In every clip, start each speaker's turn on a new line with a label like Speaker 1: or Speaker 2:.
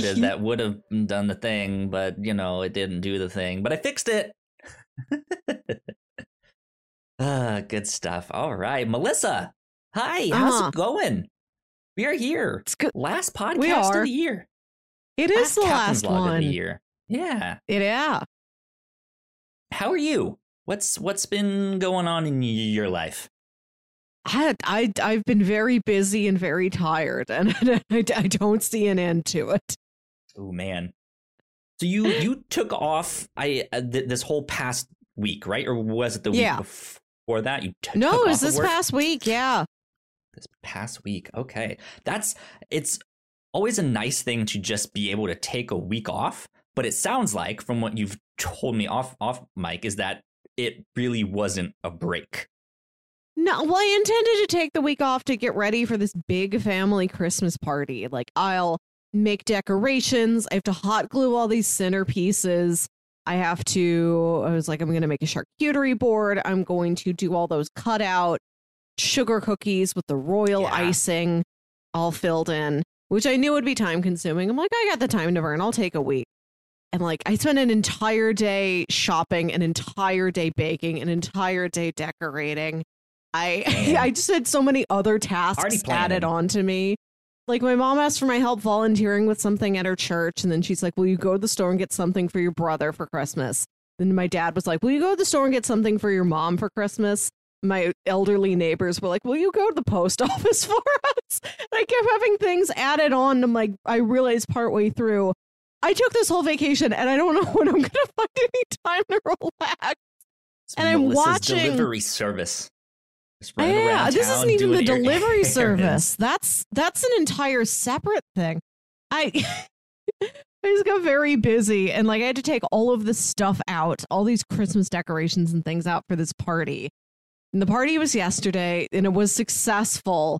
Speaker 1: started that would have done the thing, but you know, it didn't do the thing. But I fixed it. ah, good stuff. All right, Melissa. Hi, how's
Speaker 2: Uh-huh.
Speaker 1: it going? We are here.
Speaker 2: It's good.
Speaker 1: Last podcast of the year.
Speaker 2: It is the
Speaker 1: Captain's
Speaker 2: last
Speaker 1: Log of the year. Yeah.
Speaker 2: Yeah.
Speaker 1: How are you? What's what's been going on in y- your life?
Speaker 2: I, I I've been very busy and very tired, and I, I don't see an end to it.
Speaker 1: Oh man. So you you took off I uh, th- this whole past week, right? Or was it the
Speaker 2: Yeah.
Speaker 1: week before that? You t-
Speaker 2: No, it was this past week. Yeah.
Speaker 1: this past week. Okay. That's it's always a nice thing to just be able to take a week off, but it sounds like from what you've told me off off mic is that it really wasn't a break.
Speaker 2: No, well, I intended to take the week off to get ready for this big family Christmas party. Like, I'll make decorations. I have to hot glue all these centerpieces. I have to, I was like, I'm going to make a charcuterie board. I'm going to do all those cutout sugar cookies with the royal
Speaker 1: Yeah.
Speaker 2: icing all filled in, which I knew would be time consuming. I'm like, I got the time to burn. I'll take a week. And like, I spent an entire day shopping, an entire day baking, an entire day decorating. I I just had so many other tasks added on to me. Like my mom asked for my help volunteering with something at her church, and then she's like, "Will you go to the store and get something for your brother for Christmas?" Then my dad was like, "Will you go to the store and get something for your mom for Christmas?" My elderly neighbors were like, "Will you go to the post office for us?" And I kept having things added on. And I'm like, I realized partway through, I took this whole vacation, and I don't know when I'm gonna find any time to relax.
Speaker 1: It's
Speaker 2: And I'm
Speaker 1: Melissa's
Speaker 2: watching-
Speaker 1: delivery service.
Speaker 2: Yeah, this
Speaker 1: town,
Speaker 2: isn't even the delivery service. That's that's an entire separate thing. I I just got very busy and like I had to take all of the stuff out, all these Christmas decorations and things out for this party. And the party was yesterday and it was successful.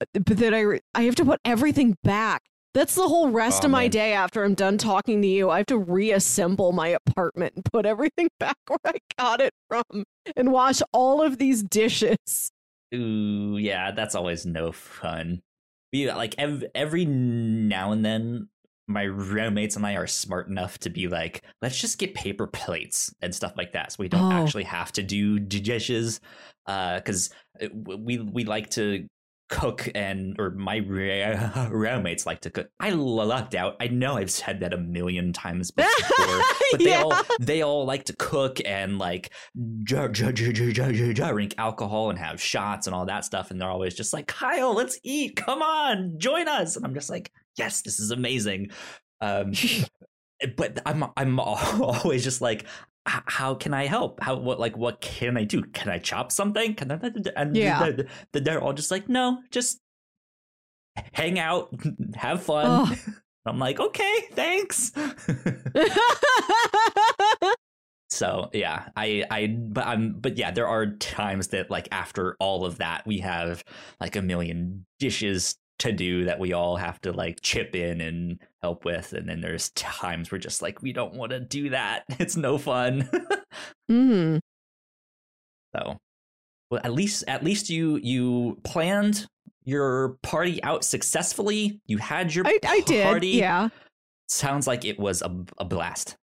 Speaker 2: But but then I I have to put everything back. That's the whole rest
Speaker 1: Oh,
Speaker 2: of my
Speaker 1: man.
Speaker 2: day after I'm done talking to you. I have to reassemble my apartment and put everything back where I got it from and wash all of these dishes.
Speaker 1: Ooh, yeah, that's always no fun. We like ev- every now and then, my roommates and I are smart enough to be like, let's just get paper plates and stuff like that, so we don't
Speaker 2: Oh.
Speaker 1: actually have to do dishes. Uh, because uh, we we like to cook and or my roommates like to cook. I lucked out. I know I've said that a million times before, but they
Speaker 2: Yeah.
Speaker 1: all they all like to cook and like dr- dr- dr- dr- dr- dr- drink alcohol and have shots and all that stuff and they're always just like kyle let's eat come on join us and i'm just like yes this is amazing um but i'm i'm always just like "H- how can i help? How what like what can i do? Can i chop something? Can I, and
Speaker 2: Yeah.
Speaker 1: th- th- they're all just like no just hang out have fun.
Speaker 2: Ugh.
Speaker 1: i'm like okay thanks. So yeah, I I but I'm but yeah, there are times that like after all of that, we have like a million dishes to do that we all have to like chip in and help with, and then there's times we're just like we don't want to do that. It's no fun.
Speaker 2: mm.
Speaker 1: so, well, at least at least you you planned your party out successfully. You had your
Speaker 2: I, I did.
Speaker 1: party.
Speaker 2: Yeah.
Speaker 1: sounds like it was a, a blast.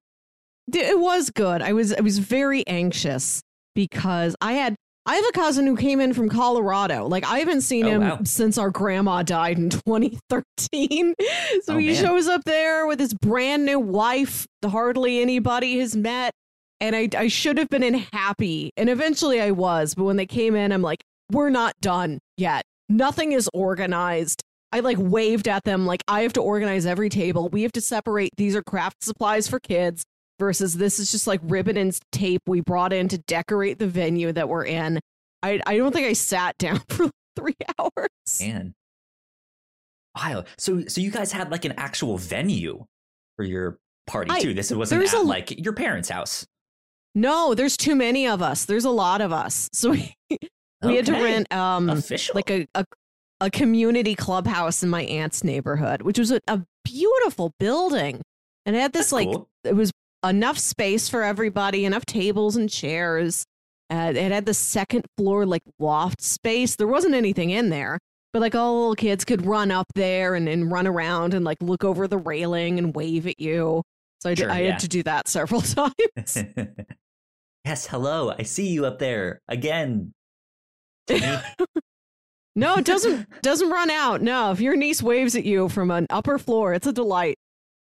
Speaker 2: It was good. I was I was very anxious because I had I have a cousin who came in from Colorado. Like I haven't seen
Speaker 1: Oh,
Speaker 2: him
Speaker 1: wow.
Speaker 2: since our grandma died in 2013. so
Speaker 1: Oh,
Speaker 2: he
Speaker 1: man.
Speaker 2: shows up there with his brand new wife, hardly anybody has met. And I I should have been in happy. And eventually I was, but when they came in, I'm like, we're not done yet. Nothing is organized. I like waved at them like I have to organize every table. We have to separate these are craft supplies for kids versus this is just like ribbon and tape we brought in to decorate the venue that we're in. I I don't think I sat down for like three hours.
Speaker 1: Man. Wow. So so you guys had like an actual venue for your party
Speaker 2: I-
Speaker 1: too. This wasn't at
Speaker 2: a-
Speaker 1: like your parents' house.
Speaker 2: No, there's too many of us. There's a lot of us. So we, we had to rent um
Speaker 1: Official.
Speaker 2: like a, a a community clubhouse in my aunt's neighborhood, which was a, a beautiful building. And it had this
Speaker 1: That's
Speaker 2: like
Speaker 1: cool.
Speaker 2: it was enough space for everybody, enough tables and chairs. Uh, it had the second floor like loft space. There wasn't anything in there, But like all the little kids could run up there and, and run around and like look over the railing and wave at you. So I,
Speaker 1: Sure,
Speaker 2: I
Speaker 1: yeah.
Speaker 2: had to do that several times.
Speaker 1: yes, hello. I see you up there again.
Speaker 2: No, it doesn't doesn't run out. No, if your niece waves at you from an upper floor, it's a delight.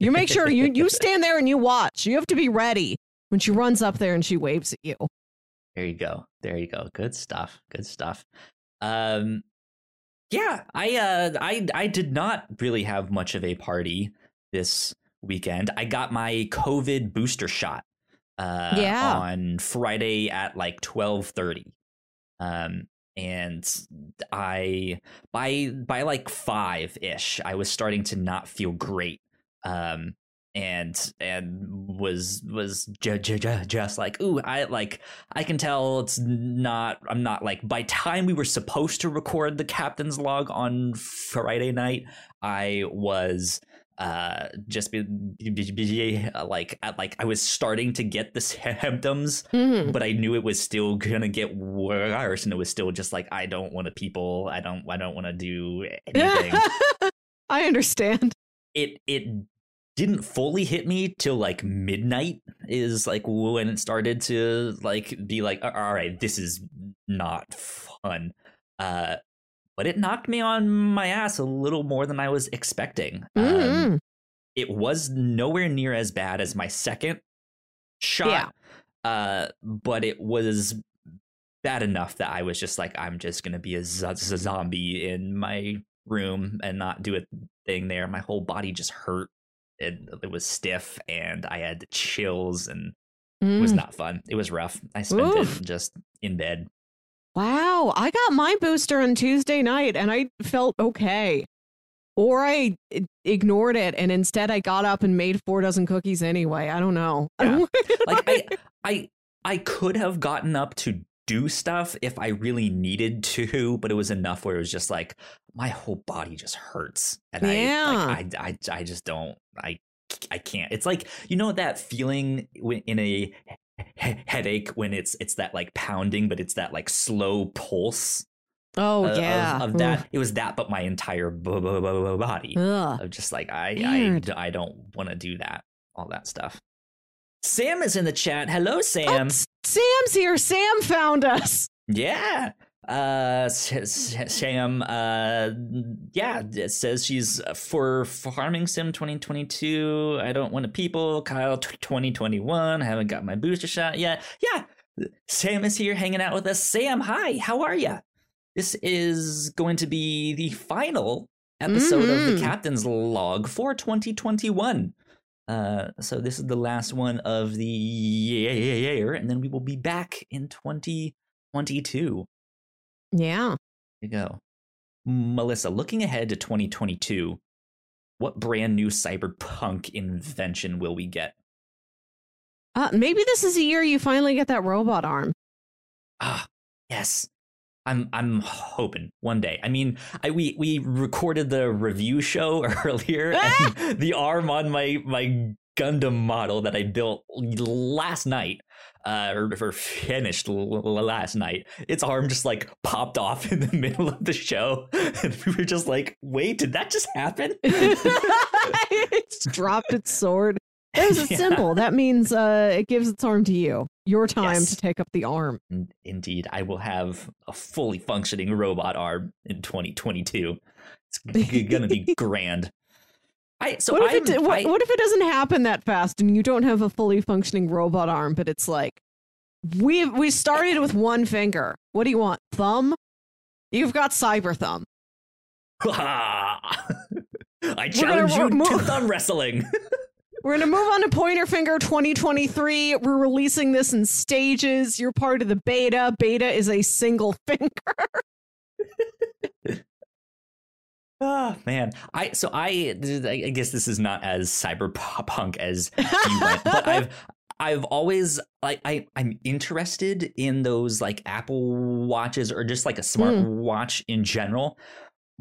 Speaker 2: You make sure you you stand there and you watch. You have to be ready when she runs up there and she waves at you.
Speaker 1: There you go. There you go. Good stuff. Good stuff. Um yeah, I uh I I did not really have much of a party this weekend. I got my COVID booster shot uh
Speaker 2: Yeah.
Speaker 1: on Friday at like 12:30. Um and I by by like 5ish I was starting to not feel great. Um and and was was ju- just like ooh i like i can tell it's not i'm not like by time we were supposed to record the captain's log on friday night i was uh just be, be, be- be- uh, like at, like i was starting to get the symptoms
Speaker 2: Mhm.
Speaker 1: but i knew it was still gonna get worse and it was still just like i don't want to people i don't i don't want to do anything
Speaker 2: I understand.
Speaker 1: It it didn't fully hit me till like midnight is like when it started to like be like all right this is not fun. Uh but it knocked me on my ass a little more than i was expecting. Um,
Speaker 2: Mhm.
Speaker 1: it was nowhere near as bad as my second shot uh but it was bad enough that i was just like i'm just gonna be a, z- z- zombie in my room and not do a thing there my whole body just hurt it, it was stiff and i had chills and it was
Speaker 2: Mm.
Speaker 1: not fun it was rough i spent
Speaker 2: Oof.
Speaker 1: it just in bed
Speaker 2: Wow, I got my booster on Tuesday night and I felt okay. Or I i- ignored it and instead I got up and made four dozen cookies anyway. I don't know.
Speaker 1: Yeah. like I, I i could have gotten up to do stuff if i really needed to but it was enough where it was just like my whole body just hurts and
Speaker 2: Yeah.
Speaker 1: I, like, I i i just don't i i can't it's like you know that feeling in a he- headache when it's it's that like pounding but it's that like slow pulse
Speaker 2: oh,
Speaker 1: of-
Speaker 2: yeah.
Speaker 1: of, that it was that but my entire b- b- b- body
Speaker 2: Ugh.
Speaker 1: of just like I. I, I don't want to do that all that stuff. Sam is in the chat. Hello,
Speaker 2: Oh,
Speaker 1: Sam.
Speaker 2: S- Sam's here. Sam found us.
Speaker 1: yeah. Uh, Sam. Uh, yeah. It says she's for Farming Sim 2022. I don't want to people. Kyle 2021. I haven't got my booster shot yet. Yeah. Sam is here hanging out with us. Sam, hi. How are you? This is going to be the final episode of
Speaker 2: Mhm.
Speaker 1: the Captain's Log for 2021. Uh, so this is the last one of the year, and then we will be back in 2022.
Speaker 2: Yeah.
Speaker 1: There you go. Melissa, looking ahead to 2022, what brand new cyberpunk invention will we get?
Speaker 2: Uh, maybe this is the year you finally get that robot arm.
Speaker 1: Ah, yes. I'm I'm hoping one day. I mean, I we we recorded the review show earlier, and the arm on my my Gundam model that I built last night, uh, or, or finished l- l- last night. Its arm just like popped off in the middle of the show, and we were just like, "Wait, did that just happen?"
Speaker 2: it's dropped its sword. It was a
Speaker 1: Yeah.
Speaker 2: symbol. That means uh, it gives its arm to you. Your time
Speaker 1: Yes.
Speaker 2: to take up the arm.
Speaker 1: Indeed, I will have a fully functioning robot arm in 2022. It's g- gonna be grand. I so
Speaker 2: what if it what,
Speaker 1: I-
Speaker 2: what if it doesn't happen that fast and you don't have a fully functioning robot arm, but it's like we we started with one finger. What do you want? Thumb? You've got cyber thumb.
Speaker 1: I
Speaker 2: gonna
Speaker 1: challenge you to thumb wrestling.
Speaker 2: We're gonna move on to Pointer Finger 2023. We're releasing this in stages. You're part of the beta. Beta is a single finger.
Speaker 1: oh man, I so I I guess this is not as cyberpunk as you went, but I've I've always like I I'm interested in those like Apple watches or just like a smart
Speaker 2: Mm.
Speaker 1: watch in general.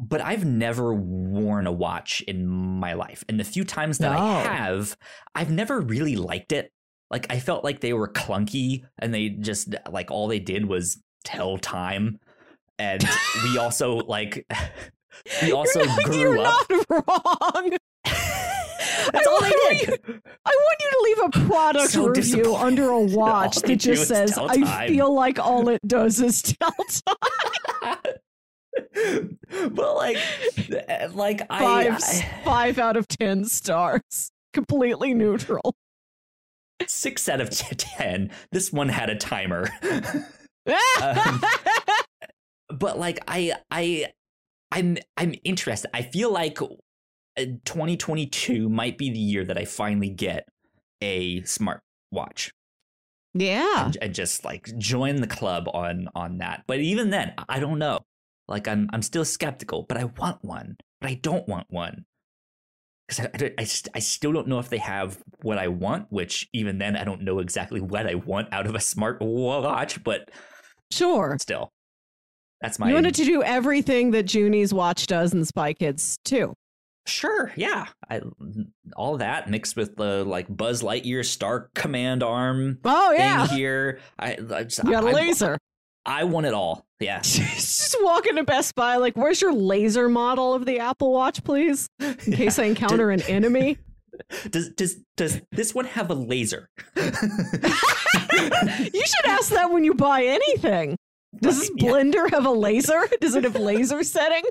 Speaker 1: But I've never worn a watch in my life, and the few times that I have, I've never really liked it. Like I felt like they were clunky, and they just like all they did was tell time. And we also like We also
Speaker 2: you're,
Speaker 1: grew
Speaker 2: you're
Speaker 1: up.
Speaker 2: not wrong.
Speaker 1: That's
Speaker 2: I
Speaker 1: all they
Speaker 2: want
Speaker 1: did.
Speaker 2: I want you to leave a product
Speaker 1: So
Speaker 2: review under a watch that just says, I feel like all it does is tell time.
Speaker 1: But like, like
Speaker 2: Five,
Speaker 1: I
Speaker 2: five out of 10 stars. Completely neutral.
Speaker 1: six out of ten. This one had a timer. Um, but like I I I'm I'm interested. I feel like uh, 2022 might be the year that I finally get a smart watch
Speaker 2: yeah.
Speaker 1: and, and just like join the club on on that. But even then, I don't know. Like I'm I'm still skeptical, but I want one. But I don't want one. Because I, I, I, st- I still don't know if they have what I want, which even then I don't know exactly what I want out of a smart watch, but
Speaker 2: Sure.
Speaker 1: still. That's my
Speaker 2: You wanted to do everything that Juni's watch does in Spy Kids too.
Speaker 1: Sure, yeah. I all that mixed with the like Buzz Lightyear Star Command arm
Speaker 2: Oh, yeah.
Speaker 1: thing here. I, I just
Speaker 2: You got a
Speaker 1: I-
Speaker 2: laser.
Speaker 1: I want it all. Yeah.
Speaker 2: just walk into Best Buy, like, where's your laser model of the Apple Watch, please? In case I encounter an enemy.
Speaker 1: Does does does this one have a laser?
Speaker 2: You should ask that when you buy anything. Does this
Speaker 1: Yeah,
Speaker 2: blender have a laser? Does it have laser setting?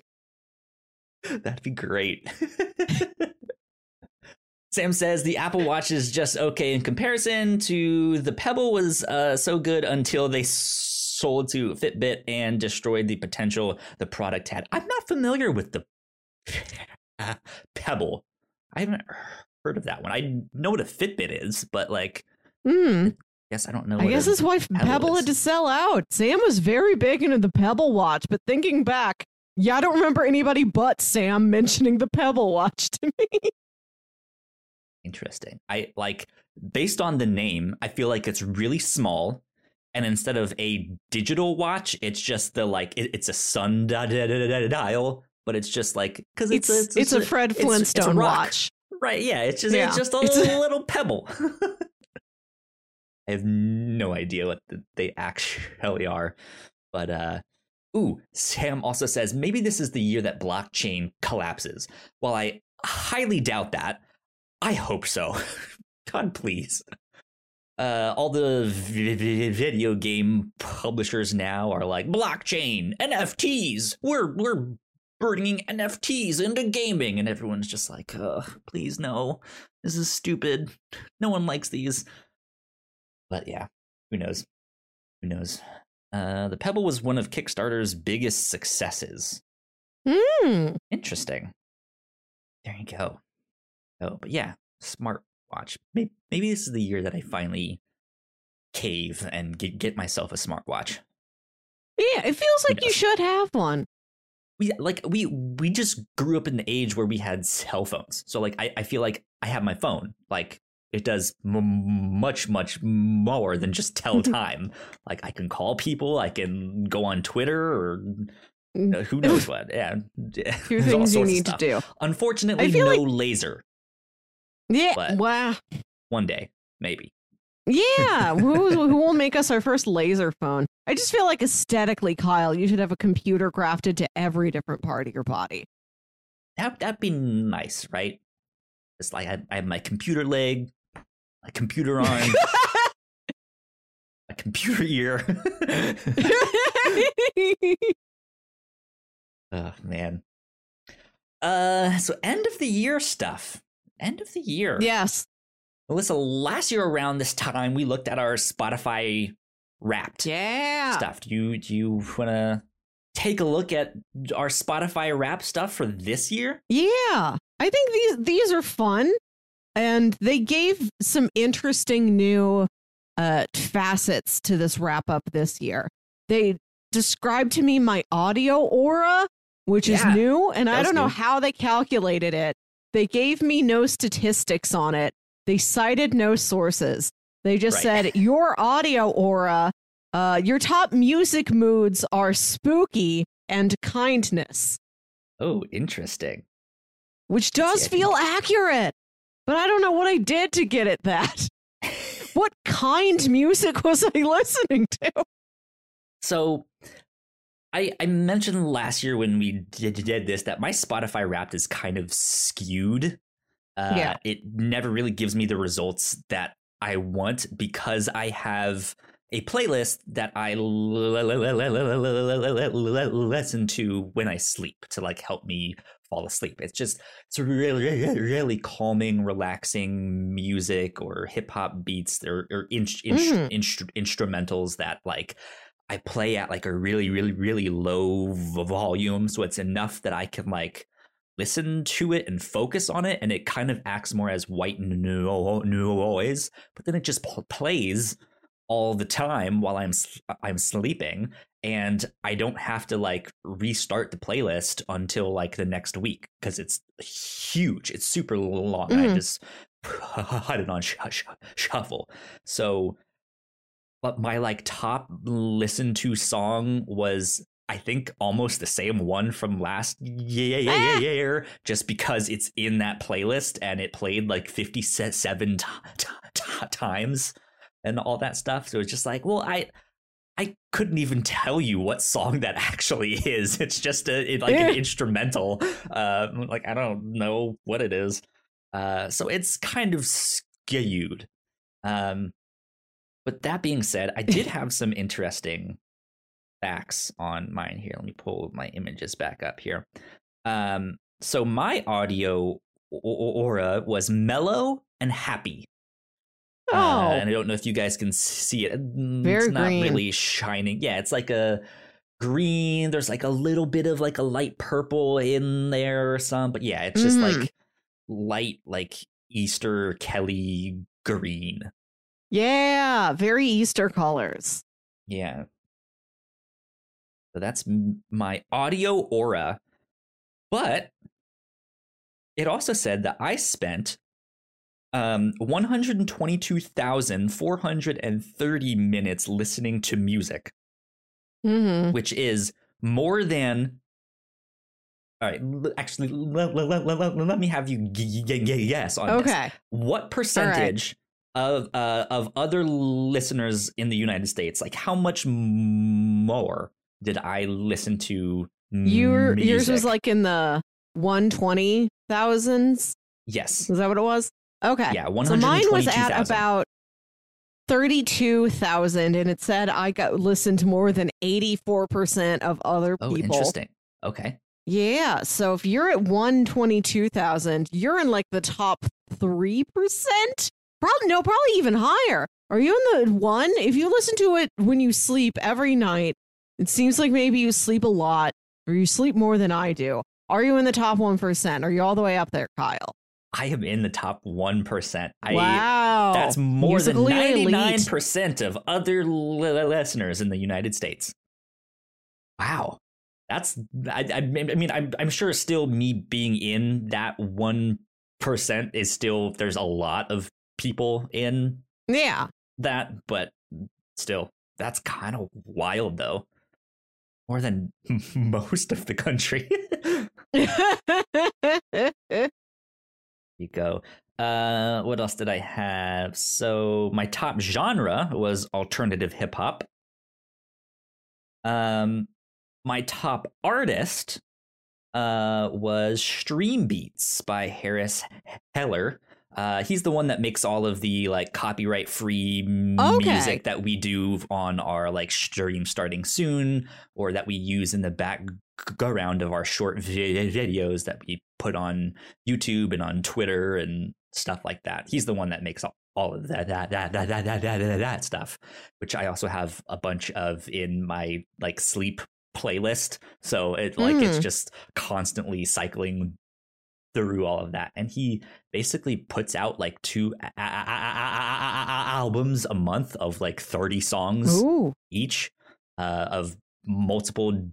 Speaker 1: that'd be great. Sam says the Apple Watch is just okay in comparison to the Pebble was uh, so good until they sold to Fitbit and destroyed the potential the product had. I'm not familiar with the uh, Pebble. I haven't heard of that one. I know what a Fitbit is, but like,
Speaker 2: Hmm.
Speaker 1: guess I don't know.
Speaker 2: I guess that's why
Speaker 1: Pebble
Speaker 2: Pebble had to sell out. Sam was very big into the Pebble watch, but thinking back, yeah, I don't remember anybody but Sam mentioning the Pebble watch to me.
Speaker 1: Interesting. I like based on the name, I feel like it's really small. And instead of a digital watch, it's just the like it, it's a sun di- di- di- di- dial, but it's just like because
Speaker 2: It's
Speaker 1: it's
Speaker 2: it's, a Fred
Speaker 1: it's- it's a
Speaker 2: Flintstone
Speaker 1: rock.
Speaker 2: watch.
Speaker 1: right. Yeah, it's just
Speaker 2: Yeah,
Speaker 1: it's just a
Speaker 2: it's a-
Speaker 1: little pebble. I have no idea what the, they actually are, but uh, ooh, Sam also says maybe this is the year that blockchain collapses. While I highly doubt that, I hope so. God, please. Uh, all the vi- video game publishers now are like blockchain, NFTs. We're we're bringing NFTs into gaming, and everyone's just like, please no, this is stupid. No one likes these. But yeah, who knows? Who knows? Uh, the Pebble was one of Kickstarter's biggest successes.
Speaker 2: Hmm.
Speaker 1: Interesting. There you go. Oh, but yeah, smart watch. Maybe, maybe this is the year that I finally cave and get, get myself a smartwatch.
Speaker 2: Yeah, it feels like you should have one.
Speaker 1: We like we we just grew up in the age where we had cell phones. So like I, I feel like I have my phone. Like it does m- much much more than just tell time. like I can call people. I can go on Twitter or uh, who knows what. Yeah, all
Speaker 2: things you need to do.
Speaker 1: Unfortunately,
Speaker 2: I
Speaker 1: no
Speaker 2: like-
Speaker 1: laser.
Speaker 2: Yeah.
Speaker 1: But-
Speaker 2: wow.
Speaker 1: One day, maybe.
Speaker 2: Yeah. who, who will make us our first laser phone? I just feel like aesthetically, Kyle, you should have a computer grafted to every different part of your body.
Speaker 1: That that'd be nice, right? It's like I, I have my computer leg, my computer arm, my computer ear. oh man. Uh, so end of the year stuff. End of the year.
Speaker 2: yes.
Speaker 1: Melissa, last year around this time, we looked at our Spotify Wrapped
Speaker 2: Yeah.
Speaker 1: stuff. Do you do you want to take a look at our Spotify Wrap stuff for this year?
Speaker 2: Yeah. I think these these are fun and they gave some interesting new uh facets to this wrap up this year. They described to me my audio aura, which is new and I don't know
Speaker 1: new.
Speaker 2: how they calculated it. They gave me no statistics on it. They cited no sources. They just
Speaker 1: Right.
Speaker 2: said your audio aura, uh your top music moods are spooky and kindness
Speaker 1: Oh, interesting.
Speaker 2: which does
Speaker 1: think-
Speaker 2: feel accurate. But I don't know what I did to get it that. what kind music was I listening to?
Speaker 1: So I, I mentioned last year when we did, did this that my Spotify Wrapped is kind of skewed. Uh,
Speaker 2: Yeah.
Speaker 1: It never really gives me the results that I want because I have a playlist that I listen to when I sleep to like help me fall asleep. It's just it's really really calming, relaxing music or hip hop beats or, or in, in,
Speaker 2: Mhm.
Speaker 1: instru- instrumentals that like I play at like a really really really low volume, so it's enough that I can like listen to it and focus on it, and it kind of acts more as white no- noise. But then it just pl- plays all the time while I'm I'm sleeping, and I don't have to like restart the playlist until like the next week because it's huge. It's super long. I
Speaker 2: Mhm.
Speaker 1: just put it on sh- sh- shuffle. So, but my like top listened to song was I think almost the same one from last year,
Speaker 2: Ah.
Speaker 1: year, just because it's in that playlist and it played like 57 t- t- t- times and all that stuff. So it's just like, well, I I couldn't even tell you what song that actually is. It's just a it, like an instrumental. Uh, like I don't know what it is. Uh, so it's kind of skewed. Um, but that being said, I did have some interesting facts on mine here. Let me pull my images back up here. Um, so my audio aura was mellow and happy. Uh,
Speaker 2: Oh,
Speaker 1: and I don't know if you guys can see it. Mm,
Speaker 2: Very
Speaker 1: it's not
Speaker 2: green.
Speaker 1: really shining. Yeah, it's like a green. There's like a little bit of like a light purple in there or some, but yeah, it's just
Speaker 2: Mhm.
Speaker 1: like light, like Easter Kelly green.
Speaker 2: Yeah, very Easter colors.
Speaker 1: Yeah. So that's my audio aura. But it also said that I spent um 122,430 minutes listening to music,
Speaker 2: hmm
Speaker 1: which is more than all right, l- actually, let, let, let, let, me have you g- g- g- guess on this.
Speaker 2: Okay.
Speaker 1: What percentage of uh, of other listeners in the United States, like how much more did I listen to?
Speaker 2: Your yours was like in the one twenty thousands.
Speaker 1: yes,
Speaker 2: Is that what it was? Okay.
Speaker 1: yeah, one
Speaker 2: So mine was at
Speaker 1: thousand.
Speaker 2: about thirty-two thousand, and it said I got listened to more than eighty-four percent of other
Speaker 1: Oh,
Speaker 2: people.
Speaker 1: interesting. Okay,
Speaker 2: Yeah. So if you're at one twenty-two thousand, you're in like the top three percent. Probably no, probably even higher. Are you in the one? If you listen to it when you sleep every night, it seems like maybe you sleep a lot or you sleep more than I do. Are you in the top one percent? Are you all the way up there, Kyle?
Speaker 1: I am in the top one percent. I
Speaker 2: wow.
Speaker 1: that's more than
Speaker 2: Musically elite.
Speaker 1: ninety-nine percent of other li- listeners in the United States. Wow, that's I, I, I mean I'm I'm sure still me being in that one percent is still there's a lot of people in
Speaker 2: Yeah.
Speaker 1: that, but still that's kind of wild though. More than most of the country. you go. Uh, what else did I have? So my top genre was alternative hip hop. Um, my top artist uh was Stream Beats by Harris Heller. Uh, he's the one that makes all of the like copyright free
Speaker 2: Okay.
Speaker 1: music that we do on our like stream starting soon, or that we use in the background of our short vi- videos that we put on YouTube and on Twitter and stuff like that. He's the one that makes all, all of that that that that that that, that, that, stuff, which I also have a bunch of in my like sleep playlist. So it like it's
Speaker 2: Mm.
Speaker 1: just constantly cycling through all of that, and he basically puts out like two a- a- a- albums a month of like thirty songs
Speaker 2: Ooh.
Speaker 1: each uh, of multiple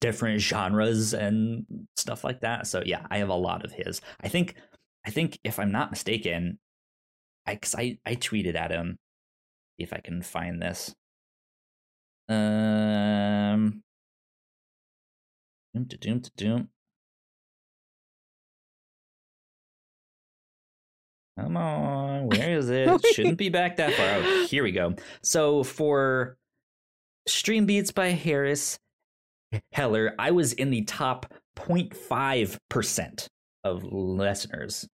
Speaker 1: different genres and stuff like that. So yeah, I have a lot of his. I think I think if I'm not mistaken, I cause I, I tweeted at him see if I can find this. Um doom to doom to doom. Come on, where is it? It Shouldn't be back that far. Oh, here we go. So for Stream Beats by Harris Heller, I was in the top 0.5% of listeners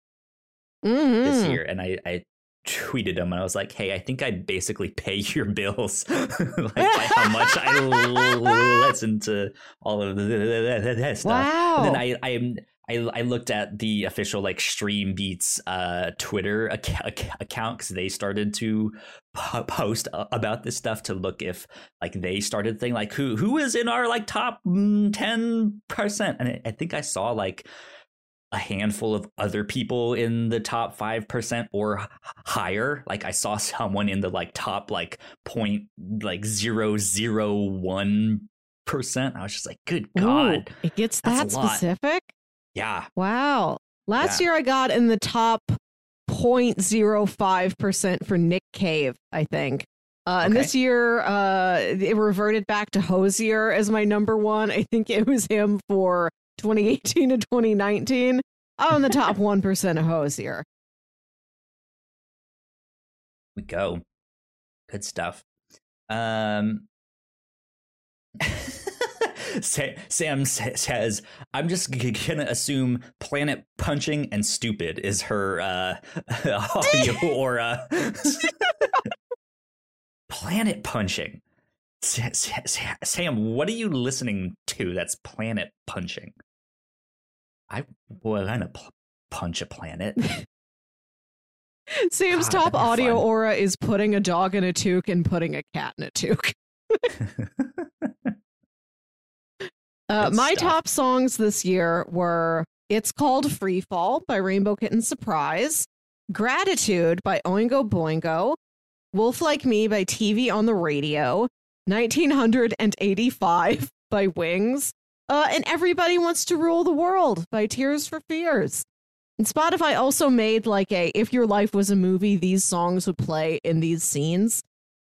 Speaker 2: Mhm.
Speaker 1: this year. And I, I tweeted him and I was like, hey, I think I basically pay your bills like by how much I l- listen to all of that stuff.
Speaker 2: Wow.
Speaker 1: And then I, I I, I looked at the official like Stream Beats uh, Twitter ac- ac- account because they started to po- post a- about this stuff to look if like they started thing like who who is in our like top mm, ten percent, and I, I think I saw like a handful of other people in the top five percent or h- higher. Like I saw someone in the like top like point like zero zero one percent. I was just like, good
Speaker 2: Ooh,
Speaker 1: god,
Speaker 2: it gets that specific.
Speaker 1: Yeah.
Speaker 2: Wow. Last
Speaker 1: Yeah.
Speaker 2: year I got in the top 0.05% for Nick Cave, I think. Uh, And this year, uh, it reverted back to Hozier as my number one. I think it was him for 2018 and 2019. I'm in the top 1% of Hozier.
Speaker 1: we go. Good stuff. Um, Sam says, "I'm just gonna assume planet punching and stupid is her uh, audio aura." planet punching. Sa- Sa- Sa- Sam, what are you listening to? That's planet punching. I want to p- punch a planet.
Speaker 2: Sam's
Speaker 1: God,
Speaker 2: top audio
Speaker 1: fun.
Speaker 2: aura is putting a dog in a toque and putting a cat in a toque. Uh, my
Speaker 1: stuff.
Speaker 2: top songs this year were It's Called Free Fall by Rainbow Kitten Surprise, Gratitude by Oingo Boingo, Wolf Like Me by TV on the Radio, 1985 by Wings, uh, and Everybody Wants to Rule the World by Tears for Fears. And Spotify also made like a if your life was a movie, these songs would play in these scenes.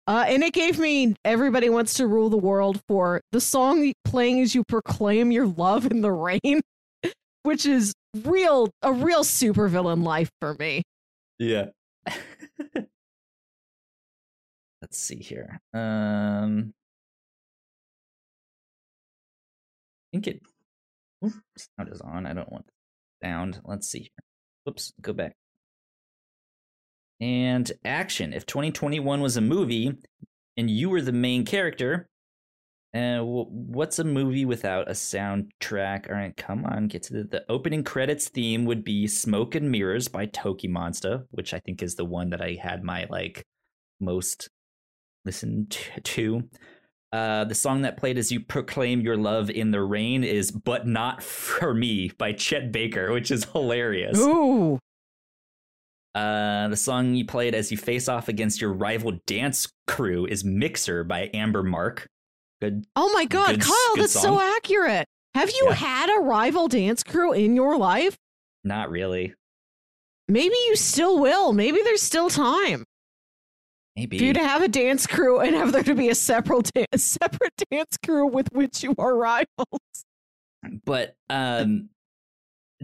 Speaker 2: Uh, and it gave me Everybody Wants to Rule the World for the song playing as you proclaim your love in the rain, which is real a real supervillain life for me.
Speaker 1: Yeah. Let's see here. Um I think it Oops, sound is on. I don't want sound. Let's see here. Whoops, go back. And action. If 2021 was a movie and you were the main character, uh, what's a movie without a soundtrack? All right, come on, get to the, the opening credits theme would be "Smoke and Mirrors" by Toki Monster, which I think is the one that I had my like most listened to. Uh, the song that played as you proclaim your love in the rain is "But Not for Me" by Chet Baker, which is hilarious.
Speaker 2: Ooh.
Speaker 1: Uh, the song you played as you face off against your rival dance crew is "Mixer" by Amber Mark. Good
Speaker 2: Oh my god,
Speaker 1: Good-
Speaker 2: Kyle,
Speaker 1: good
Speaker 2: that's so accurate. Have you
Speaker 1: Yeah.
Speaker 2: had a rival dance crew in your life?
Speaker 1: Not really.
Speaker 2: Maybe you still will. Maybe there's still time
Speaker 1: Maybe.
Speaker 2: for you to have a dance crew and have there to be a separate da- a separate dance crew with which you are rivals.
Speaker 1: but um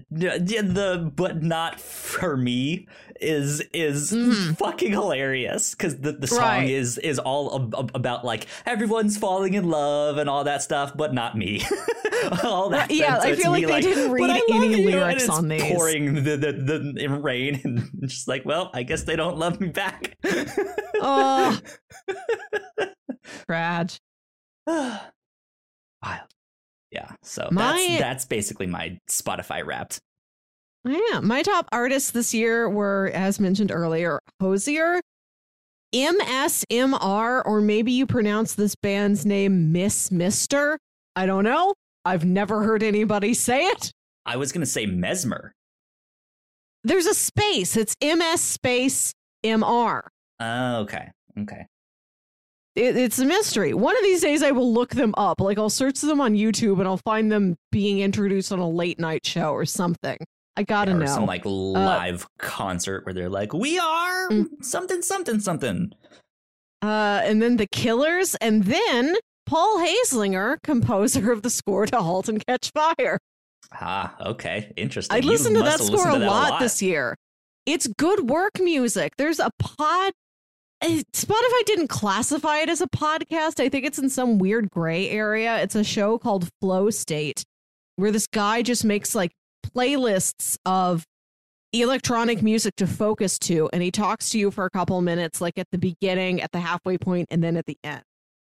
Speaker 1: the, but not for me is is
Speaker 2: Mhm.
Speaker 1: fucking hilarious because the, the song
Speaker 2: Right.
Speaker 1: is is all ab- ab- about like everyone's falling in love and all that stuff but not me all that
Speaker 2: Right, yeah.
Speaker 1: So
Speaker 2: I feel like they didn't read any
Speaker 1: love you," and
Speaker 2: lyrics on these.
Speaker 1: pouring the, the, the in rain and just like well i guess they don't love me back
Speaker 2: Oh. Crad.
Speaker 1: Wild. Yeah, so
Speaker 2: My-
Speaker 1: that's that's basically my Spotify wrapped.
Speaker 2: Yeah, my top artists this year were, as mentioned earlier, Hozier, MSMR, or maybe you pronounce this band's name Miss Mister. I don't know. I've never heard anybody say it.
Speaker 1: I was gonna say Mesmer.
Speaker 2: There's a space. It's MS space MR.
Speaker 1: Oh, okay, okay.
Speaker 2: It, it's a mystery. One of these days, I will look them up. Like I'll search them on YouTube and I'll find them being introduced on a late night show or something. I gotta
Speaker 1: or
Speaker 2: know.
Speaker 1: some like live concert where they're like, "We are
Speaker 2: Mm.
Speaker 1: something, something, something."
Speaker 2: uh, and then the Killers, and then Paul Haslinger, composer of the score to *Halt and Catch Fire*.
Speaker 1: Ah, okay, interesting.
Speaker 2: I listened to that score
Speaker 1: listened
Speaker 2: a
Speaker 1: to that
Speaker 2: lot, this year. It's good work music. There's a pod Uh, Spotify didn't classify it as a podcast. I think it's in some weird gray area. It's a show called Flow State, where this guy just makes like playlists of electronic music to focus to, and he talks to you for a couple minutes, like at the beginning, at the halfway point, and then at the end.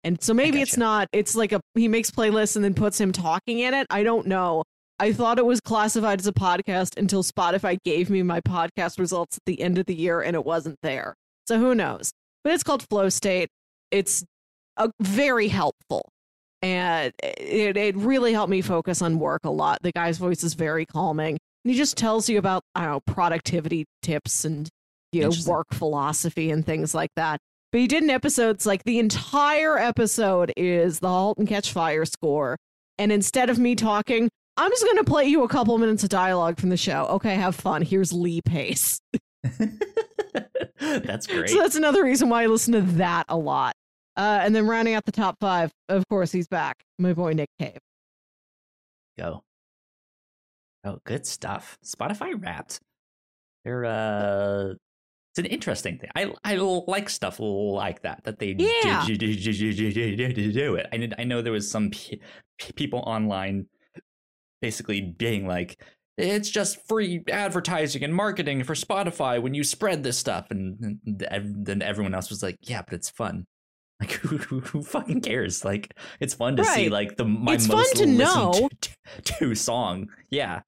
Speaker 2: And so maybe it's not, it's like a, he makes playlists and then puts him talking in it. I don't know. I thought it was classified as a podcast until Spotify gave me my podcast results at the end of the year and it wasn't there. So who knows? But it's called Flow State. It's a, very helpful. And it, it really helped me focus on work a lot. The guy's voice is very calming. And he just tells you about, I don't know, productivity tips and, you know, work philosophy and things like that. But he did an episode, it's like the entire episode is the Halt and Catch Fire score. And instead of me talking, I'm just going to play you a couple minutes of dialogue from the show. Okay, have fun. Here's Lee Pace.
Speaker 1: That's great.
Speaker 2: So that's another reason why I listen to that a lot. Uh, and then rounding out the top five, of course, he's back. My boy Nick Cave.
Speaker 1: Go. Oh, good stuff. Spotify Wrapped. They're uh it's an interesting thing. I I like stuff like that that they
Speaker 2: Yeah.
Speaker 1: do, it. I I know there was some pe- pe- people online basically being like it's just free advertising and marketing for Spotify when you spread this stuff and then everyone else was like, "Yeah, but it's fun." Like who, who, who fucking cares? Like it's fun to see like the my
Speaker 2: It's fun to know.
Speaker 1: to, to song. Yeah.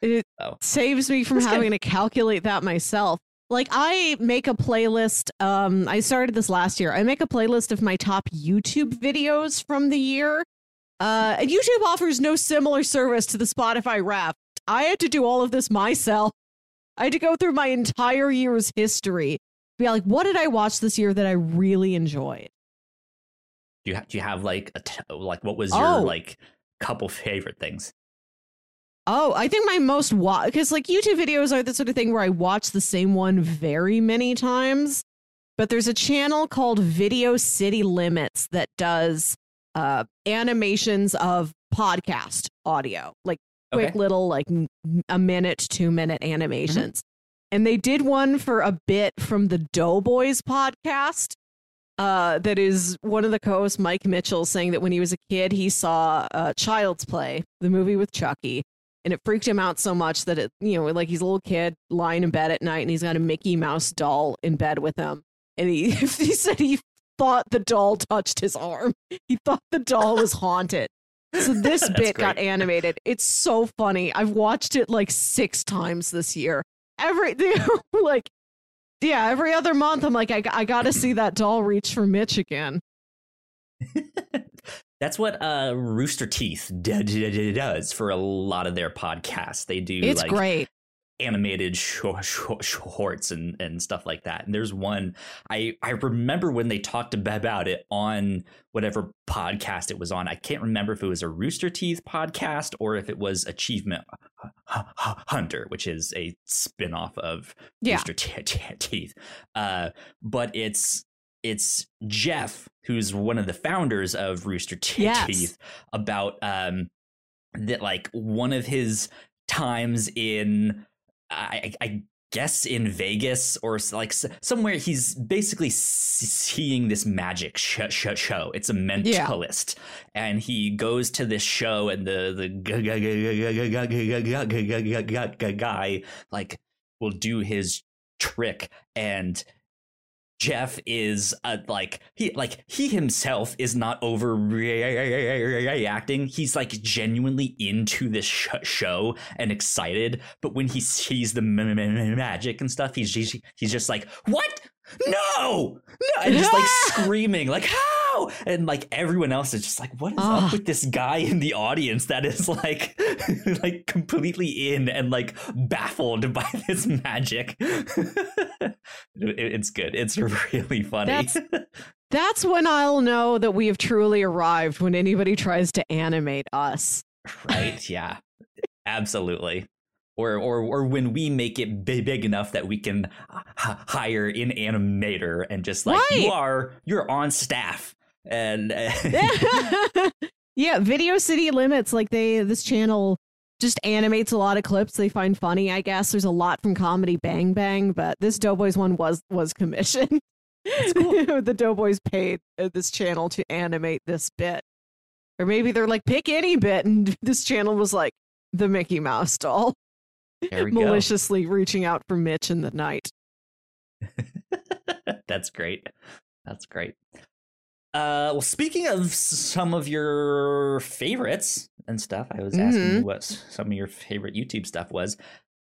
Speaker 2: It
Speaker 1: Oh.
Speaker 2: saves me from having to calculate that myself. Like I make a playlist. Um, I started this last year. I make a playlist of my top YouTube videos from the year. Uh, and YouTube offers no similar service to the Spotify Wrapped. I had to do all of this myself. I had to go through my entire year's history. Be like, what did I watch this year that I really enjoyed?
Speaker 1: Do you have, do you have like a t- like what was
Speaker 2: Oh.
Speaker 1: your like couple favorite things?
Speaker 2: Oh, I think my most watch because like YouTube videos are the sort of thing where I watch the same one very many times. But there's a channel called Video City Limits that does uh animations of podcast audio, like quick
Speaker 1: Okay.
Speaker 2: little like a minute, two minute animations. And they did one for a bit from the Doughboys podcast. Uh, that is one of the co-hosts, Mike Mitchell, saying that when he was a kid, he saw uh, Child's Play, the movie with Chucky, and it freaked him out so much that it, you know, like he's a little kid lying in bed at night, and he's got a Mickey Mouse doll in bed with him, and he he said he thought the doll touched his arm. He thought the doll was haunted. So this bit got animated. It's so funny. I've watched it like six times this year. Every like, yeah, every other month I'm like, I, I got to see that doll reach for Mitch again.
Speaker 1: That's what uh Rooster Teeth d- d- d- does for a lot of their podcasts. They do
Speaker 2: It's
Speaker 1: like
Speaker 2: great.
Speaker 1: Animated short, short, shorts and, and stuff like that. And there's one I I remember when they talked about it on whatever podcast it was on. I can't remember if it was a Rooster Teeth podcast or if it was Achievement Hunter, which is a spin-off of
Speaker 2: Yeah.
Speaker 1: Rooster Te- Te- Teeth. Uh, but it's it's Jeff, who's one of the founders of Rooster Te-
Speaker 2: Yes.
Speaker 1: Teeth, about um that like one of his times in I, I guess in Vegas or like somewhere he's basically seeing this magic sh- sh- show. It's a mentalist, yeah. and he goes to this show, and the the guy like will do his trick and Jeff is uh, like he like he himself is not overreacting. He's like genuinely into this sh- show and excited. But when he sees the m- m- magic and stuff, he's, he's just like, "What? No, no!" And just like screaming, like, "How?" And like everyone else is just like, "What is
Speaker 2: Ugh.
Speaker 1: up with this guy in the audience that is like, like completely in and like baffled by this magic?" It- it's good. It's really funny.
Speaker 2: That's- That's when I'll know that we have truly arrived when anybody tries to animate us.
Speaker 1: right yeah absolutely or or or when we make it big, big enough that we can h- hire an animator and just like you are you're on staff and uh,
Speaker 2: yeah, Video City Limits, like they this channel just animates a lot of clips they find funny, I guess. There's a lot from Comedy Bang Bang, but this Doughboys one was was commissioned.
Speaker 1: cool.
Speaker 2: the Doughboys paid uh, this channel to animate this bit. Or maybe they're like, pick any bit. And this channel was like, the Mickey Mouse doll,
Speaker 1: We go.
Speaker 2: maliciously reaching out for Mitch in the night.
Speaker 1: That's great. That's great. Uh, well, speaking of some of your favorites and stuff, I was asking
Speaker 2: Mhm.
Speaker 1: you what some of your favorite YouTube stuff was.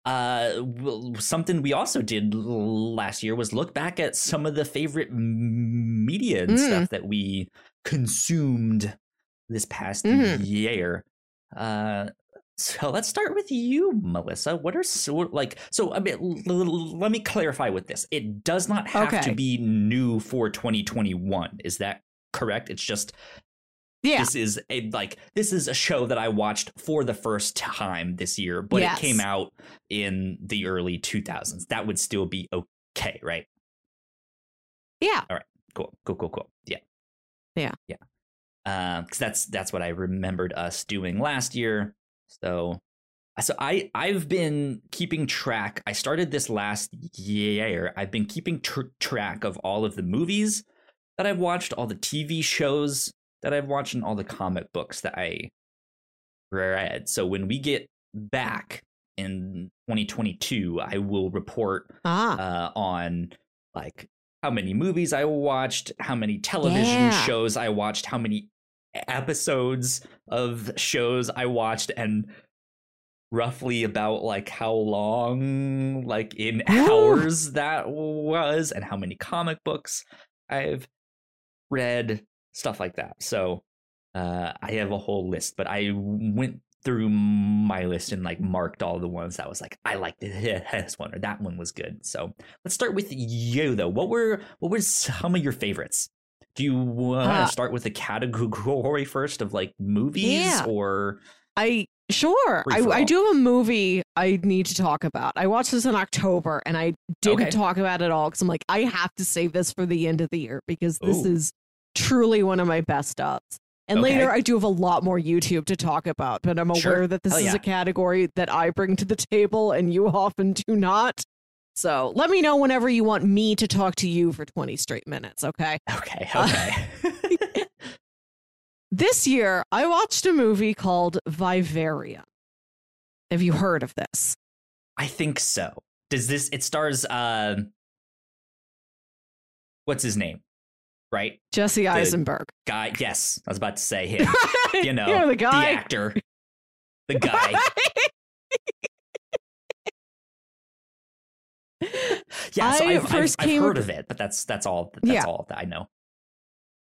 Speaker 1: Uh, well, something we also did last year was look back at some of the favorite media and
Speaker 2: Mm.
Speaker 1: stuff that we consumed this past
Speaker 2: Mhm.
Speaker 1: year. Uh, so let's start with you, Melissa. What are so like? So I mean, l- l- let me clarify with this. It does not have to be new for 2021. Is that correct? It's just
Speaker 2: Yeah.
Speaker 1: this is a like this is a show that I watched for the first time this year, but
Speaker 2: Yes.
Speaker 1: it came out in the early 2000s. That would still be okay, right?
Speaker 2: Yeah. All right.
Speaker 1: Cool, cool, cool, cool. Yeah,
Speaker 2: Yeah.
Speaker 1: yeah. Uh, because that's that's what I remembered us doing last year. So, so I I've been keeping track. I started this last year. I've been keeping tr- track of all of the movies that I've watched, all the TV shows that I've watched, and all the comic books that I read. So when we get back in 2022, I will report
Speaker 2: Ah.
Speaker 1: uh, on like how many movies I watched, how many television
Speaker 2: Yeah.
Speaker 1: shows I watched, how many episodes of shows I watched, and roughly about like how long, like in hours that was, and how many comic books I've read, stuff like that. So uh, I have a whole list, but I went through my list and like marked all the ones that was like I liked this one or that one was good. So let's start with you though. What were what were some of your favorites? Do you want
Speaker 2: Uh,
Speaker 1: to start with the category first of like movies
Speaker 2: Yeah.
Speaker 1: or
Speaker 2: I sure. I, I do have a movie I need to talk about. I watched this in October and I didn't
Speaker 1: Okay.
Speaker 2: talk about it all because I'm like, I have to save this for the end of the year because this
Speaker 1: Ooh.
Speaker 2: is truly one of my best ups. And
Speaker 1: Okay.
Speaker 2: later, I do have a lot more YouTube to talk about, but I'm aware
Speaker 1: Sure.
Speaker 2: that this
Speaker 1: Hell
Speaker 2: is
Speaker 1: yeah.
Speaker 2: a category that I bring to the table and you often do not. So let me know whenever you want me to talk to you for 20 straight minutes, okay?
Speaker 1: okay,
Speaker 2: Uh,
Speaker 1: okay.
Speaker 2: This year, I watched a movie called Vivarium. Have you heard of this?
Speaker 1: I think so. Does this it stars uh what's his name? Right?
Speaker 2: Jesse Eisenberg.
Speaker 1: Guy yes, I was about to say him. You know,
Speaker 2: You're the
Speaker 1: the
Speaker 2: guy.
Speaker 1: actor. The guy. Yeah, so
Speaker 2: I
Speaker 1: I've, I've,
Speaker 2: first
Speaker 1: I've heard of it, but that's that's all that's
Speaker 2: Yeah.
Speaker 1: all that I know.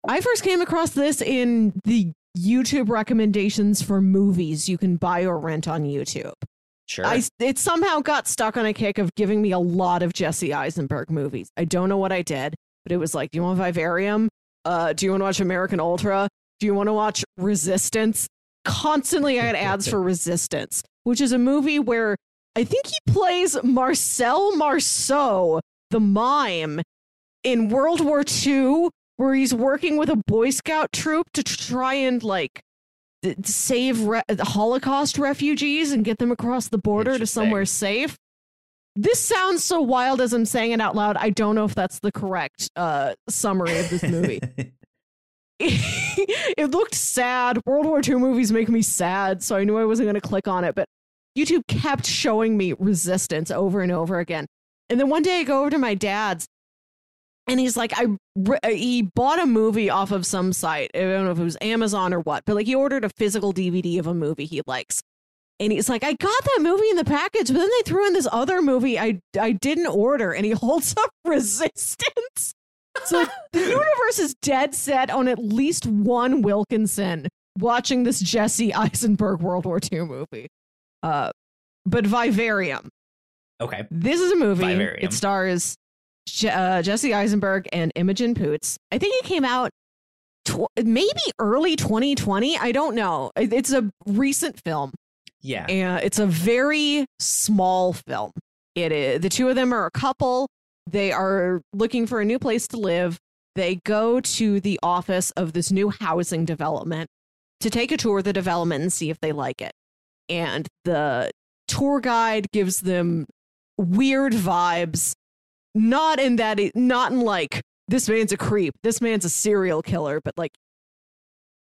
Speaker 2: I first came across this in the YouTube recommendations for movies you can buy or rent on YouTube.
Speaker 1: Sure.
Speaker 2: I it somehow got stuck on a kick of giving me a lot of Jesse Eisenberg movies. I don't know what I did, but it was like, do you want Vivarium? Uh, do you want to watch American Ultra? Do you want to watch Resistance? Constantly, I had ads for Resistance, which is a movie where I think he plays Marcel Marceau, the mime, in World War II, where he's working with a Boy Scout troop to try and like save re- Holocaust refugees and get them across the border to somewhere safe. This sounds so wild as I'm saying it out loud. I don't know if that's the correct uh, summary of this movie. it looked sad. World War II movies make me sad, so I knew I wasn't going to click on it. But YouTube kept showing me Resistance over and over again. And then one day I go over to my dad's, and he's like, I uh, he bought a movie off of some site. I don't know if it was Amazon or what, but like he ordered a physical DVD of a movie he likes. And he's like, I got that movie in the package, but then they threw in this other movie I I didn't order, and he holds up Resistance. So the universe is dead set on at least one Wilkinson watching this Jesse Eisenberg World War II movie. Uh, but Vivarium.
Speaker 1: okay.
Speaker 2: This is a movie.
Speaker 1: Vivarium.
Speaker 2: It stars Je- uh, Jesse Eisenberg and Imogen Poots. I think it came out tw- maybe early 2020. I don't know. It's a recent film
Speaker 1: Yeah.
Speaker 2: and it's a very small film. It is the two of them are a couple. They are looking for a new place to live. They go to the office of this new housing development to take a tour of the development and see if they like it. And the tour guide gives them weird vibes, not in that, it, not in like this man's a creep. This man's a serial killer, but like